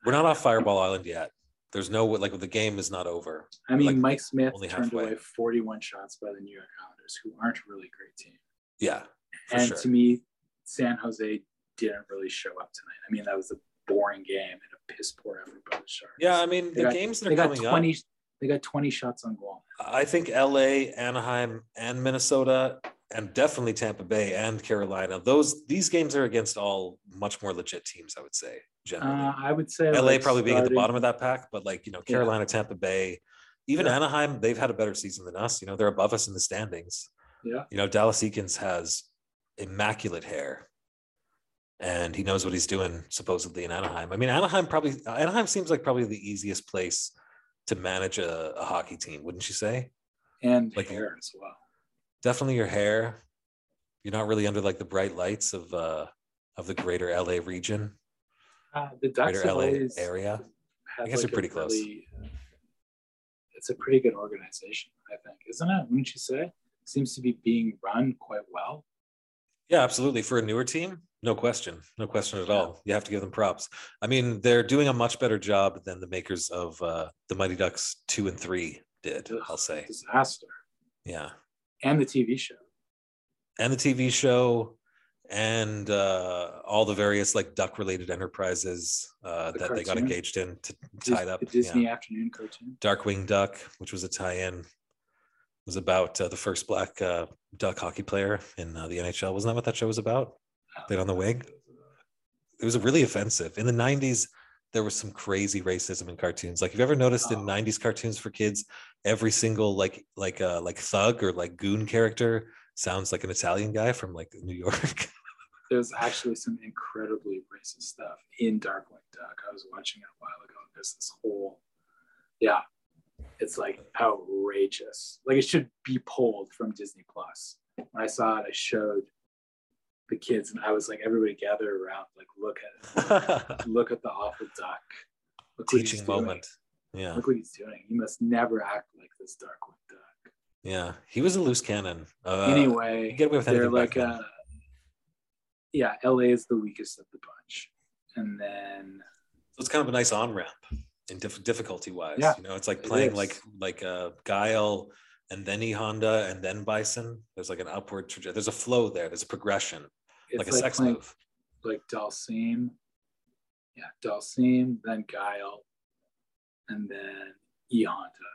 We're not off fireball island yet there's no like the game is not over I mean Like, Mike Smith turned halfway. away 41 shots by the New York Islanders, who aren't a really great team. yeah and sure. to me, San Jose didn't really show up tonight. I mean, that was a boring game and a piss poor effort by the Sharks. yeah i mean They the got- games that they are got coming 20 up they got 20 shots on goal. i think la anaheim and minnesota and definitely tampa bay and carolina those these games are against all much more legit teams i would say generally Uh, I would say LA like probably being at the bottom of that pack, but like you know, Yeah. Carolina, Tampa Bay, even Yeah. Anaheim, they've had a better season than us. You know, they're above us in the standings. Yeah. You know, Dallas Eakins has immaculate hair, and he knows what he's doing supposedly in Anaheim. I mean, Anaheim probably Anaheim seems like probably the easiest place to manage a, a hockey team, wouldn't you say? and like- hair as well. Definitely your hair. You're not really under like the bright lights of uh of the greater LA region, Uh, the Ducks greater LA area. I guess like you're pretty close. really- it's a pretty good organization, I think, isn't it? Wouldn't you say? Seems to be being run quite well. Yeah, absolutely. For a newer team, no question, no question at all. You have to give them props. I mean, they're doing a much better job than the makers of uh, the Mighty Ducks two and three did. I'll say, disaster. yeah, And the TV show. and the TV show, and uh, all the various like duck-related enterprises uh, The that they got engaged in to tied up. The Disney Yeah. afternoon cartoon. Darkwing Duck, which was a tie-in, was about uh, the first black uh, duck hockey player in uh, the NHL. Wasn't that what that show was about? Played on the wing. it was really offensive in the 90s there was some crazy racism in cartoons like have you've ever noticed in Oh. 90s cartoons for kids every single like like uh like thug or like goon character sounds like an italian guy from like new york There's actually some incredibly racist stuff in Darkwing Duck. I was watching it a while ago. There's this whole, yeah, it's like outrageous. Like it should be pulled from Disney Plus. When I saw it, I showed the kids, and I was like, everybody gather around, like look at it, look at the awful duck. Look teaching doing. moment yeah Look what he's doing. He must never act like this Darkwing Duck. yeah he was a loose cannon uh, anyway, get away with they're anything like, uh, yeah, LA is the weakest of the bunch, and then So it's kind of a nice on ramp in diff- difficulty wise. Yeah, you know, it's like playing is. like like uh, Guile and then E Honda and then Bison. There's like an upward trajectory. There's a flow there. There's a progression, it's like like, a sex playing move. like Dhalsim, yeah, Dhalsim, then Guile, and then E Honda.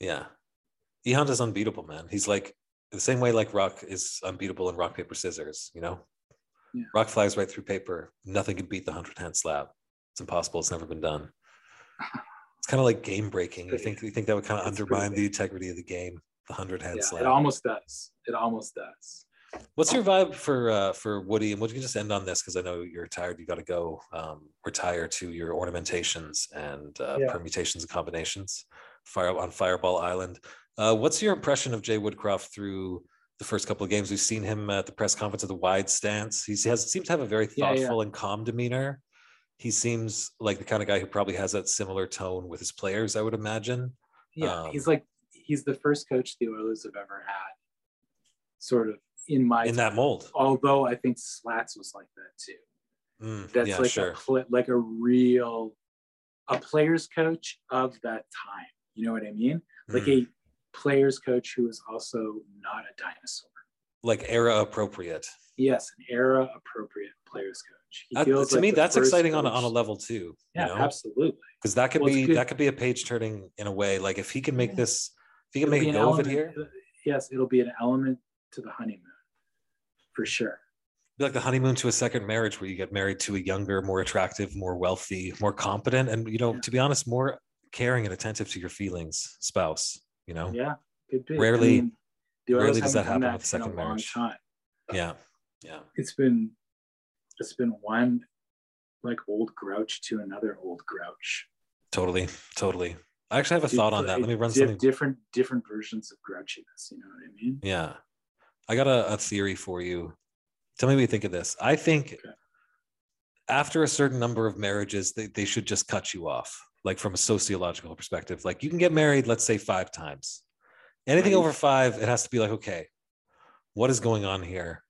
Yeah, E Honda's unbeatable, man. He's like the same way like Rock is unbeatable in Rock Paper Scissors. You know, Yeah. Rock flies right through paper. Nothing can beat the hundred hand slap. It's impossible. It's never been done. Kind of like game breaking. You think you think that would kind of it's undermine the integrity of the game? The hundred hand Yeah, slap. it almost does. It almost does. What's your vibe for uh, for Woody? And would you just end on this because I know you're tired. You got to go um, retire to your ornamentations and uh, Yeah. permutations and combinations. Fire on Fireball Island. Uh, what's your impression of Jay Woodcroft through the first couple of games? We've seen him at the press conference at the wide stance. He has seems to have a very Yeah, yeah. thoughtful and calm demeanor. He seems like the kind of guy who probably has that similar tone with his players. I would imagine. Yeah, Um, he's like he's the first coach the Oilers have ever had, sort of in my in that mold. Although I think Slats was like that too. Mm, That's yeah, like sure. a pl- like a real a players coach of that time. You know what I mean? Like Mm. a players coach who is also not a dinosaur. Like era appropriate. Yes, an era appropriate players coach. He Uh, feels to like me, that's exciting on a, on a level too. Yeah, you know? absolutely. because that could Well, be that could be a page turning in a way. Like if he can make Yeah. this, if he can It'll make a go of it here, Yes, it'll be an element to the honeymoon for sure. be like the honeymoon to a second marriage where you get married to a younger, more attractive, more wealthy, more competent, and you know, Yeah. to be honest, more caring and attentive to your feelings spouse. You know, Yeah, could be. Rarely- the Oilers rarely does that happen done with in a second long marriage. time. yeah, yeah. It's been it's been one like old grouch to another old grouch. Totally, totally. I actually have a thought on that. Let me run something. different different versions of grouchiness. You know what I mean? Yeah. I got a, a theory for you. Tell me what you think of this. I think Okay. after a certain number of marriages, they, they should just cut you off, like from a sociological perspective. Like you can get married, let's say five times. Anything Right. over five, it has to be like, okay, what is going on here?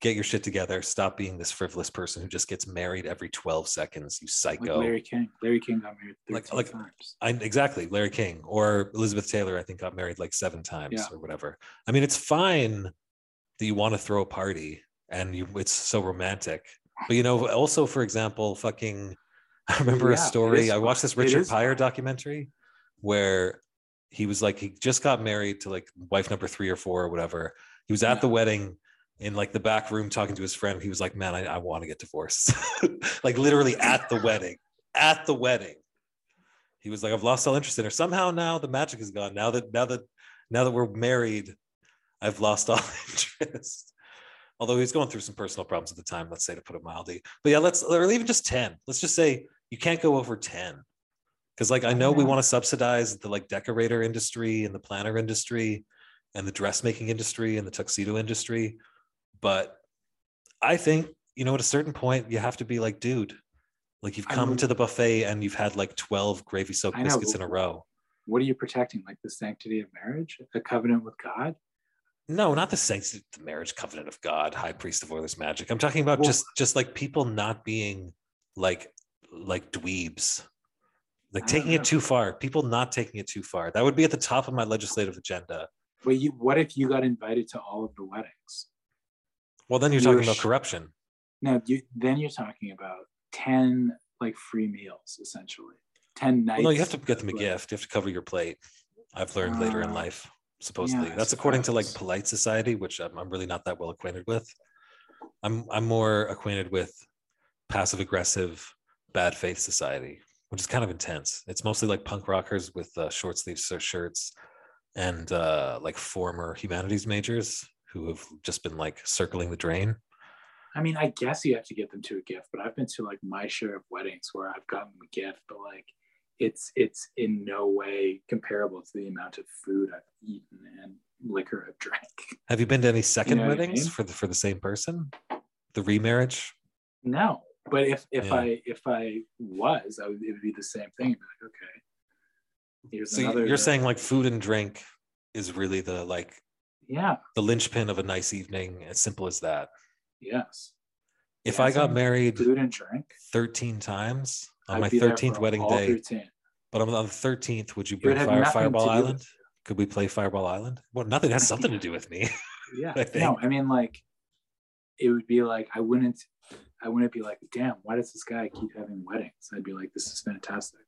Get your shit together. Stop being this frivolous person who just gets married every 12 seconds, you Like psycho. Larry King. Larry King got married 13 Like- like- times. I exactly Larry King or Elizabeth Taylor. I think got married like seven times Yeah. or whatever. I mean, it's fine that you want to throw a party and you it's so romantic, but you know, also for example, fucking. I remember Yeah, a story. I watched this Richard Pryor documentary where he was like he just got married to like wife number three or four or whatever. He was at Yeah. the wedding in like the back room talking to his friend. He was like, "Man, I, I want to get divorced." like literally at the wedding. At the wedding he was like i've lost all interest in her somehow now the magic is gone now that now that now that we're married i've lost all interest although he's going through some personal problems at the time let's say to put it mildly but yeah let's or even just 10 let's just say you can't go over 10 because like i know we want to subsidize the like decorator industry and the planner industry and the dressmaking industry and the tuxedo industry but i think you know at a certain point you have to be like dude like you've come to the buffet and you've had like 12 gravy soaked biscuits in a row. What are you protecting? Like the sanctity of marriage, a covenant with God? no not the saints the marriage covenant of god high priest of oilers magic. I'm talking about Well- just just like people not being like like dweebs like taking it too far people not taking it too far. That would be at the top of my legislative agenda. But you, what if you got invited to all of the weddings? well then you're You're talking about sh- corruption. No, you then you're talking about ten like free meals essentially. Ten nights. well, no you have to get them a gift. You have to cover your plate i've learned later in Uh, life supposedly. yeah, that's according to like polite society which I'm, I'm really not that well acquainted with. I'm i'm more acquainted with passive aggressive bad faith society which is kind of intense. It's mostly like punk rockers with uh, short sleeve shirts and uh like former humanities majors who have just been like circling the drain. I mean, I guess you have to get them to a gift, but I've been to like my share of weddings where I've gotten a gift, but like it's it's in no way comparable to the amount of food I've eaten and liquor I've drank. have you been to any second know what I weddings mean? for the for the same person? The remarriage? No, but if if Yeah. I if I was, I would, it would be the same thing. I'd be like, okay, here's so another. you're saying like food and drink is really the like yeah, the linchpin of a nice evening as simple as that yes, if Yeah, i got married food and drink 13 times on I'd my 13th wedding day 13. but on the 13th would you bring fire fireball island could we play fireball island well nothing has something to do with me Yeah, I think. no, I mean like, it would be like I wouldn't, I wouldn't be like, damn, why does this guy keep having weddings? I'd be like, this is fantastic.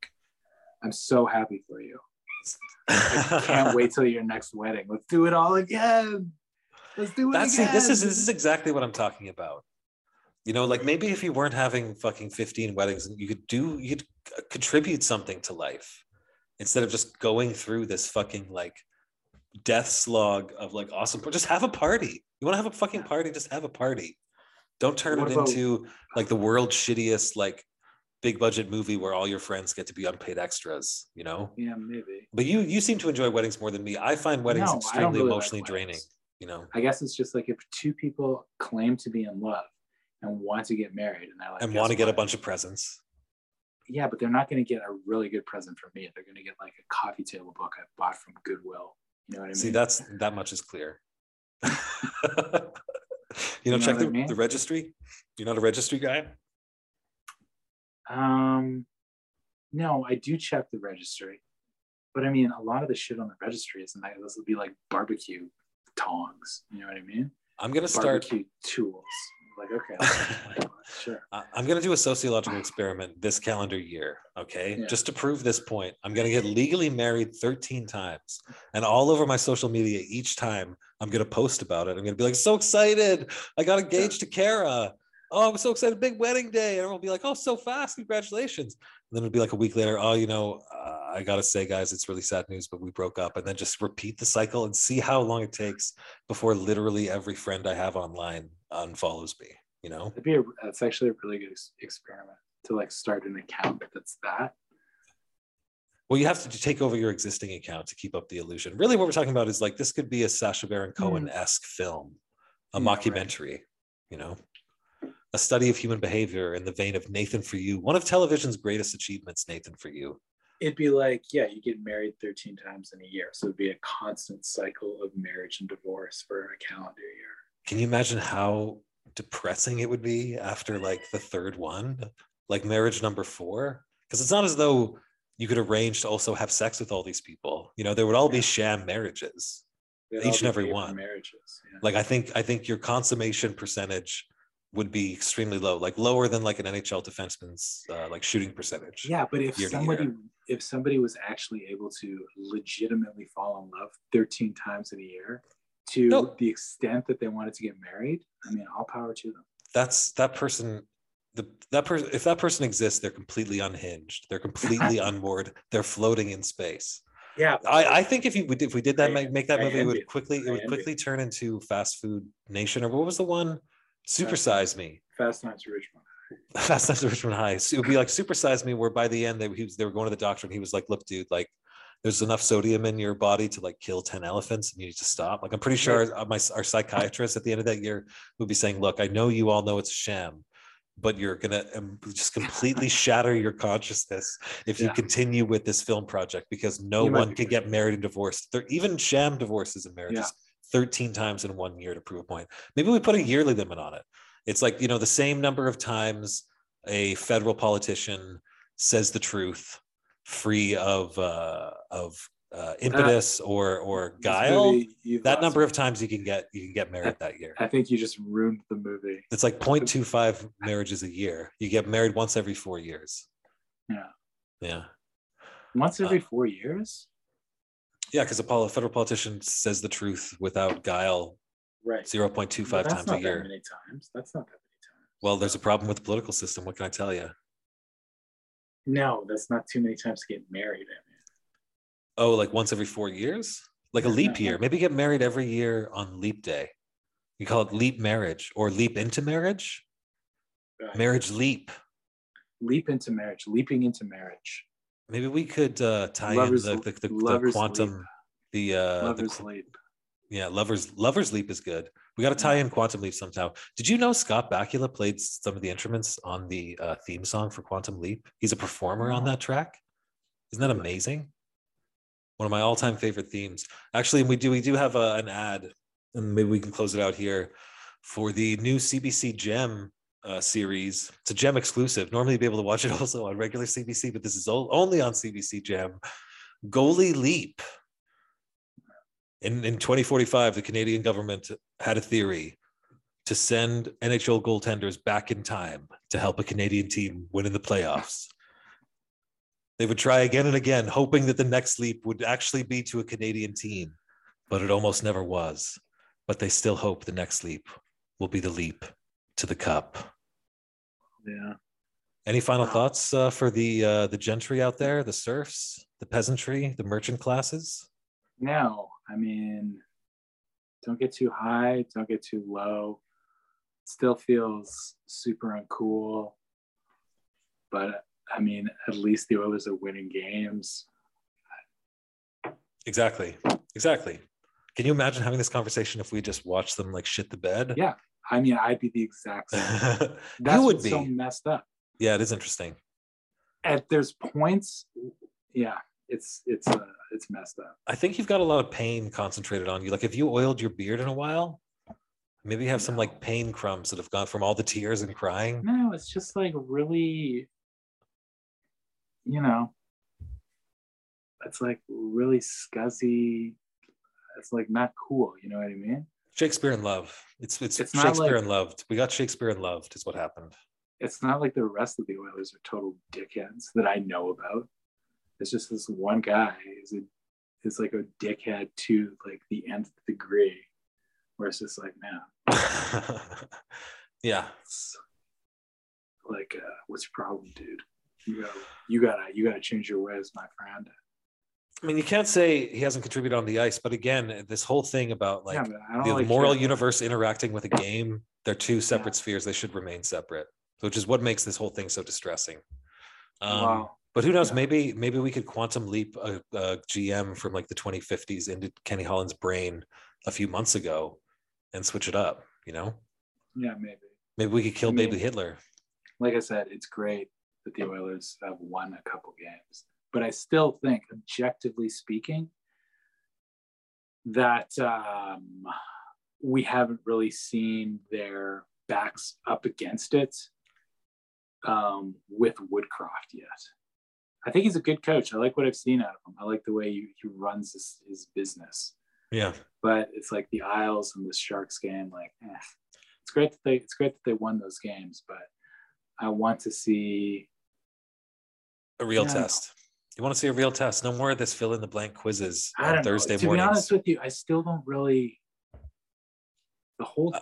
I'm so happy for you. I can't wait till your next wedding. Let's do it all again. Let's do it That's see, again. this is this is exactly what I'm talking about. You know, like maybe if you weren't having fucking 15 weddings and you could do you could c- contribute something to life instead of just going through this fucking like death slog of like awesome just have a party. You want to have a fucking party, just have a party. Don't turn What it about- into like the world's shittiest like big budget movie where all your friends get to be unpaid extras, you know? yeah, maybe. But you you seem to enjoy weddings more than me. I find weddings No, extremely really like emotionally weddings. draining, you know. I guess it's just like if two people claim to be in love and want to get married, and they're like, and want to get a bunch of presents. Yeah, but they're not going to get a really good present from me. They're going to get like a coffee table book I bought from Goodwill. You know what I mean? See, that's that much is clear. you don't You know check the, the registry? You're not a registry guy? Um, no, I do check the registry, but I mean, a lot of the shit on the registry isn't that. This will be like barbecue tongs. You know what I mean? I'm gonna start Barbecue tools. Like, okay, sure. I'm going to do a sociological experiment this calendar year. Okay. Yeah. Just to prove this point, I'm going to get legally married 13 times. And all over my social media, each time I'm going to post about it. I'm going to be like, so excited. I got engaged to Kara. Oh, I'm so excited. Big wedding day. And everyone will be like, oh, so fast. Congratulations. And then it'll be like a week later. Oh, you know, uh, I got to say, guys, it's really sad news, but we broke up. And then just repeat the cycle and see how long it takes before literally every friend I have online unfollows me, you know? it'd be a, that's actually a really good ex- experiment to like start an account that's that. Well, you have to take over your existing account to keep up the illusion. Really, what we're talking about is like this could be a Sacha Baron Cohen esque film, a Hmm. Yeah, right. mockumentary, you know, a study of human behavior in the vein of Nathan for You, one of television's greatest achievements, Nathan for You. It'd be like, yeah, you get married 13 times in a year. So it'd be a constant cycle of marriage and divorce for a calendar year. Can you imagine how depressing it would be after like the third one, like marriage number four? Because it's not as though you could arrange to also have sex with all these people. You know, there would all be sham marriages. They'd Each and every one. Marriages. Yeah. like i think i think your consummation percentage would be extremely low like lower than like an nhl defenseman's uh, like shooting percentage Yeah, but if somebody if somebody was actually able to legitimately fall in love 13 times in a year to No. the extent that they wanted to get married, I mean, all power to them. that's that person the that person if that person exists they're completely unhinged they're completely unmoored they're floating in space Yeah, i i think if you would if we did that I- make, make that I movie it would quickly it would quickly turn into fast food nation or what was the one supersize me Fast Times at Richmond. Fast Times at Ridgemont High. So it would be like supersize me, where by the end they, he was, they were going to the doctor and he was like, "Look, dude, like there's enough sodium in your body to like kill ten elephants, and you need to stop." Like I'm pretty sure our, my our psychiatrist at the end of that year would be saying, "Look, I know you all know it's a sham." But you're gonna um, just completely shatter your consciousness if you continue with this film project because no You one can get married and divorced. There, even sham divorces and marriages Yeah. 13 times in one year to prove a point. Maybe we put a yearly limit on it. It's like, you know, the same number of times a federal politician says the truth free of uh of uh impetus or or guile. movie, that number me. of times you can get you can get married that year. I think you just ruined the movie. It's like 0.25 marriages a year. You get married once every four years. Yeah. Yeah. Once Uh, every four years? Yeah, because a federal politician says the truth without guile Right. 0.25 Well, that's times not a that year. many times. That's not that many times. Well, there's a problem with the political system. What can I tell you? No, that's not too many times to get married. I mean. Oh, like once every four years? Like a leap year. Maybe get married every year on leap day. You call it leap marriage or leap into marriage? Right. Marriage leap. Leap into marriage, leaping into marriage. Maybe we could uh, tie Lovers- in the, the, the, the quantum, the, uh, the Lover's qu- leap. yeah, lovers, lovers leap is good. We got to tie in quantum leap somehow. Did you know Scott Bakula played some of the instruments on the uh, theme song for Quantum Leap? He's a performer on that track. Isn't that amazing? One of my all-time favorite themes. Actually, we do we do have a, an ad, and maybe we can close it out here for the new CBC Gem uh, series. It's a Gem exclusive. Normally, you'd be able to watch it also on regular CBC, but this is only on CBC Gem. Goalie Leap. In, in 2045, the Canadian government had a theory to send NHL goaltenders back in time to help a Canadian team win in the playoffs. They would try again and again, hoping that the next leap would actually be to a Canadian team, but it almost never was. But they still hope the next leap will be the leap to the cup. Yeah. Any final Wow. thoughts uh, for the uh, the gentry out there, the serfs, the peasantry, the merchant classes? No, I mean, don't get too high, don't get too low. Still feels super uncool. But I mean, at least the Oilers are winning games. Exactly. Exactly. Can you imagine having this conversation if we just watched them like shit the bed? Yeah. I mean, I'd be the exact same. you That's would be. so messed up. yeah, it is interesting. At there's points, yeah, it's it's uh, it's messed up. I think you've got a lot of pain concentrated on you. Like if you oiled your beard in a while, maybe you have some like pain crumbs that have gone from all the tears and crying. No, it's just like really, you know, it's like really scuzzy. It's like not cool. You know what I mean? Shakespeare in love. It's it's, It's Shakespeare like- in loved. We got Shakespeare in loved is what happened. It's not like the rest of the Oilers are total dickheads that I know about. It's just this one guy is a is like a dickhead to like the nth degree, where it's just like, man, yeah. it's like, uh, what's your problem, dude? You gotta, you gotta, you gotta change your ways, my friend. I mean, you can't say he hasn't contributed on the ice, but again, this whole thing about like yeah, but I don't the like moral care. universe interacting with a game, they're two separate spheres. They should remain separate, which is what makes this whole thing so distressing. Um, Wow. But who knows? Yeah. Maybe maybe we could quantum leap a, a GM from like the 2050s into Kenny Holland's brain a few months ago and switch it up. You know, Yeah, maybe. maybe we could kill I mean- baby Hitler. Like I said, it's great that the Oilers have won a couple games, but I still think, objectively speaking, that um, we haven't really seen their backs up against it um, with Woodcroft yet. I think he's a good coach. I like what I've seen out of him. I like the way he, he runs his, his business. Yeah, But it's like the Isles and the Sharks game. Like, eh. it's great that they it's great that they won those games, but I want to see. a real Yeah. test. You want to see a real test? No more of this fill in the blank quizzes I on Thursday know. To mornings. be honest with you, I still don't really. The whole.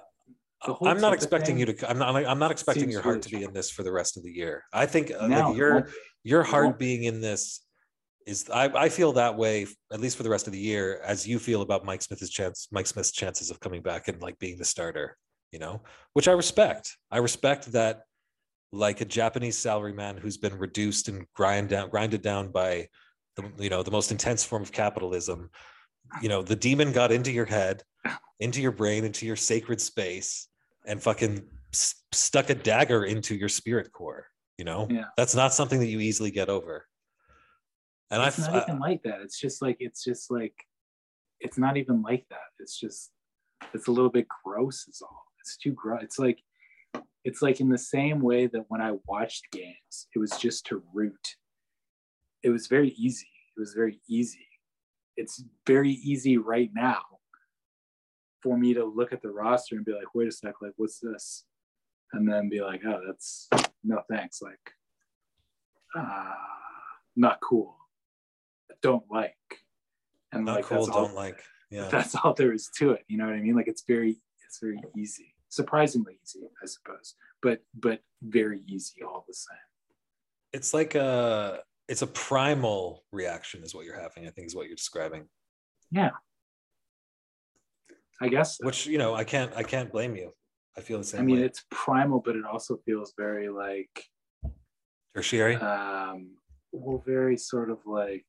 the whole I'm not expecting you to. I'm not. I'm not expecting your heart to be in this for the rest of the year. I think uh, now, like it your won't be. your It heart being in this is. I, I feel that way at least for the rest of the year, as you feel about Mike Smith's chance, Mike Smith's chances of coming back and like being the starter. You know, which I respect. I respect that, like a Japanese salaryman who's been reduced and grind down, grinded down by the you know the most intense form of capitalism. You know, the demon got into your head, into your brain, into your sacred space, and fucking s- stuck a dagger into your spirit core. You know, Yeah. that's not something that you easily get over. And it's I've, not I, even like that. It's just like it's just like it's not even like that. It's just it's a little bit gross. Is all. It's too gross. It's like it's like in the same way that when I watched games, it was just to root. It was very easy. It was very easy. It's very easy right now for me to look at the roster and be like, wait a sec, like what's this? And then be like, oh, that's no thanks. Like, uh, not cool. Don't like. And not like cool, that's all, don't like. Yeah. that's all there is to it. You know what I mean? Like it's very, it's very easy. Surprisingly easy, I suppose. But but very easy all the same. It's like a it's a primal reaction, is what you're having. I think is what you're describing. Yeah. I guess. so. Which you know, I can't I can't blame you. I feel the same I mean, way. it's primal, but it also feels very like Tertiary. um well very sort of like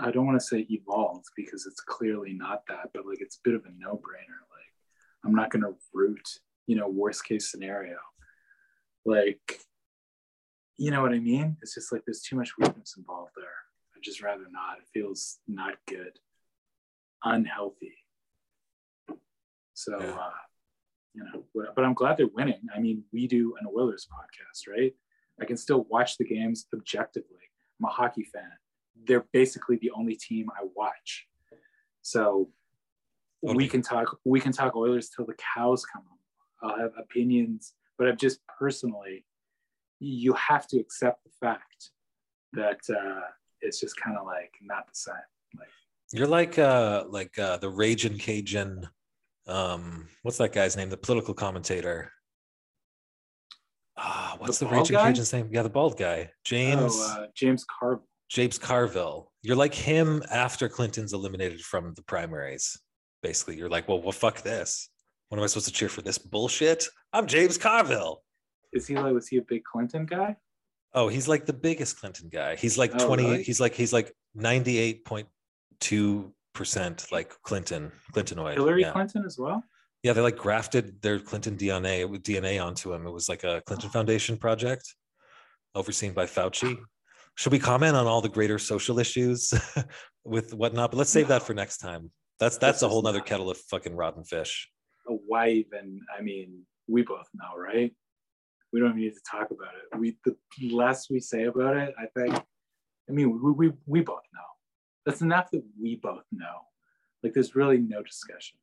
i don't want to say evolved because it's clearly not that but like it's a bit of a no-brainer. Like i'm not going to root you know worst case scenario. Like you know what i mean? It's just like there's too much weakness involved there. I'd just rather not. It feels not good. Unhealthy. So Yeah. uh you know but, but i'm glad they're winning i mean we do an oilers podcast right I can still watch the games objectively. I'm a hockey fan. They're basically the only team I watch. So we can talk we can talk Oilers till the cows come home. I'll have opinions, but I'm just personally you have to accept the fact that uh, it's just kind of like not the same. Like You're like uh like uh the Raging Cajun. Um, what's that guy's name? The political commentator. Ah, what's the, bald Raging guy? Cajun's name? Yeah, the bald guy, James oh, uh, James Carville. James Carville. You're like him after Clinton's eliminated from the primaries. Basically, you're like, well, well, fuck this. What am I supposed to cheer for this bullshit? I'm James Carville. Is he like was he a big Clinton guy? Oh, he's like the biggest Clinton guy. He's like Oh, 20, really? he's like he's like 98.2% like Clinton, Clintonoid. Hillary yeah. Clinton as well? Yeah, they like grafted their Clinton DNA with DNA onto him. It was like a Clinton Foundation project overseen by Fauci. Should we comment on all the greater social issues with whatnot? But let's save that for next time. That's that's a whole nother kettle of fucking rotten fish. Why even? I mean, we both know, right? We don't need to talk about it. We the less we say about it, I think. I mean, we we, we both. That's enough that we both know. Like, there's really no discussion.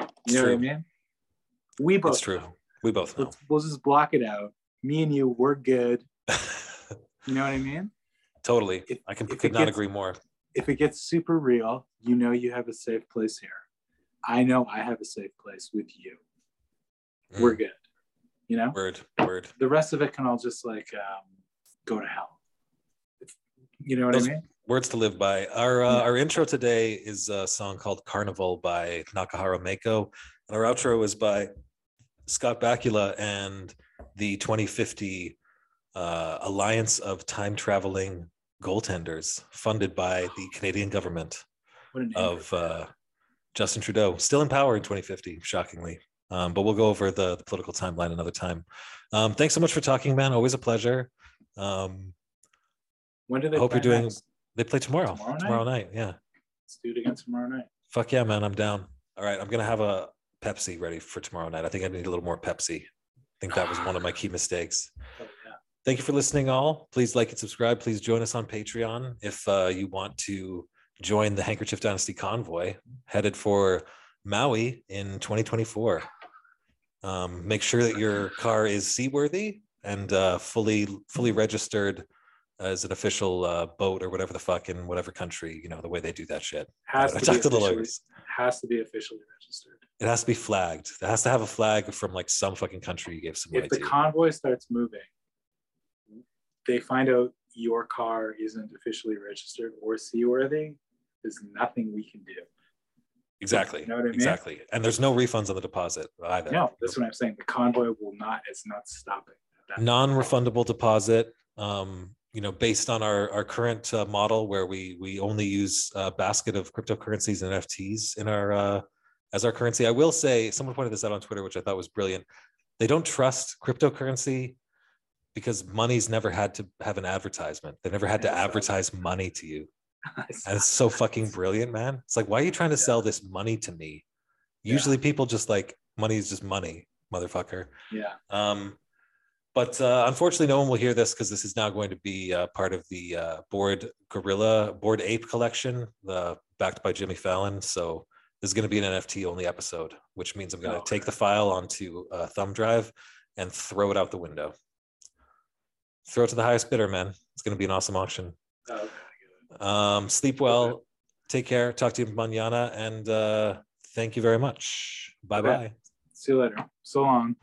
You It's know true. what I mean? We both It's true. know. We both know. Let's, we'll just block it out. Me and you, we're good. You know what I mean? totally. If- I can could not gets- agree more. If it gets super real, you know you have a safe place here. I know I have a safe place with you. We're Mm, good. You know? word, word. The rest of it can all just like um, go to hell. You know what Those- I mean? Words to live by. Our uh, our intro today is a song called Carnival by Nakahara Mako. And our outro is by Scott Bakula and the 2050 uh, Alliance of Time Traveling Goaltenders, funded by the Canadian government of uh, Justin Trudeau, still in power in 2050, shockingly. Um, but we'll go over the, the political timeline another time. Um, thanks so much for talking, man. Always a pleasure. Um, when do they hope you're doing- next? They play tomorrow. Tomorrow Tomorrow, night? night. Yeah. Let's do it again tomorrow night. Fuck yeah, man. I'm down. All right. I'm going to have a Pepsi ready for tomorrow night. I think I need a little more Pepsi. I think that was one of my key mistakes. Oh, yeah. Thank you for listening, all. Please like and subscribe. Please join us on Patreon if uh, you want to join the Handkerchief Dynasty convoy headed for Maui in 2024. Um, make sure that your car is seaworthy and uh, fully fully registered as an official uh, boat or whatever the fuck in whatever country you know the way they do that shit. Has to, be to the officially, lawyers. has to be officially registered. It has to be flagged. It has to have a flag from like some fucking country you gave some If the to. convoy starts moving, they find out your car isn't officially registered or seaworthy. There's nothing we can do. exactly. You know what I mean? Exactly. And there's no refunds on the deposit either. No, that's what I'm saying. The convoy will not. It's not stopping. non-refundable deposit um you know based on our our current uh, model where we we only use a basket of cryptocurrencies and nfts in our uh as our currency. I will say someone pointed this out on twitter which i thought was brilliant. They don't trust cryptocurrency because money's never had to have an advertisement. They never had to advertise money to you. And it's so fucking brilliant man. It's like why are you trying to sell this money to me? Usually people just like money is just money motherfucker. Yeah. um, but uh, unfortunately, no one will hear this because this is now going to be uh, part of the uh, Board Gorilla Bored Ape collection, the backed by Jimmy Fallon. So this is going to be an NFT only episode, which means I'm going to Oh, take the file onto a thumb drive and throw it out the window. Throw it to the highest bidder, man. It's going to be an awesome auction. Oh. Um, sleep well. Take care. Talk to you manana, and uh, thank you very much. Bye bye. See you later. So long.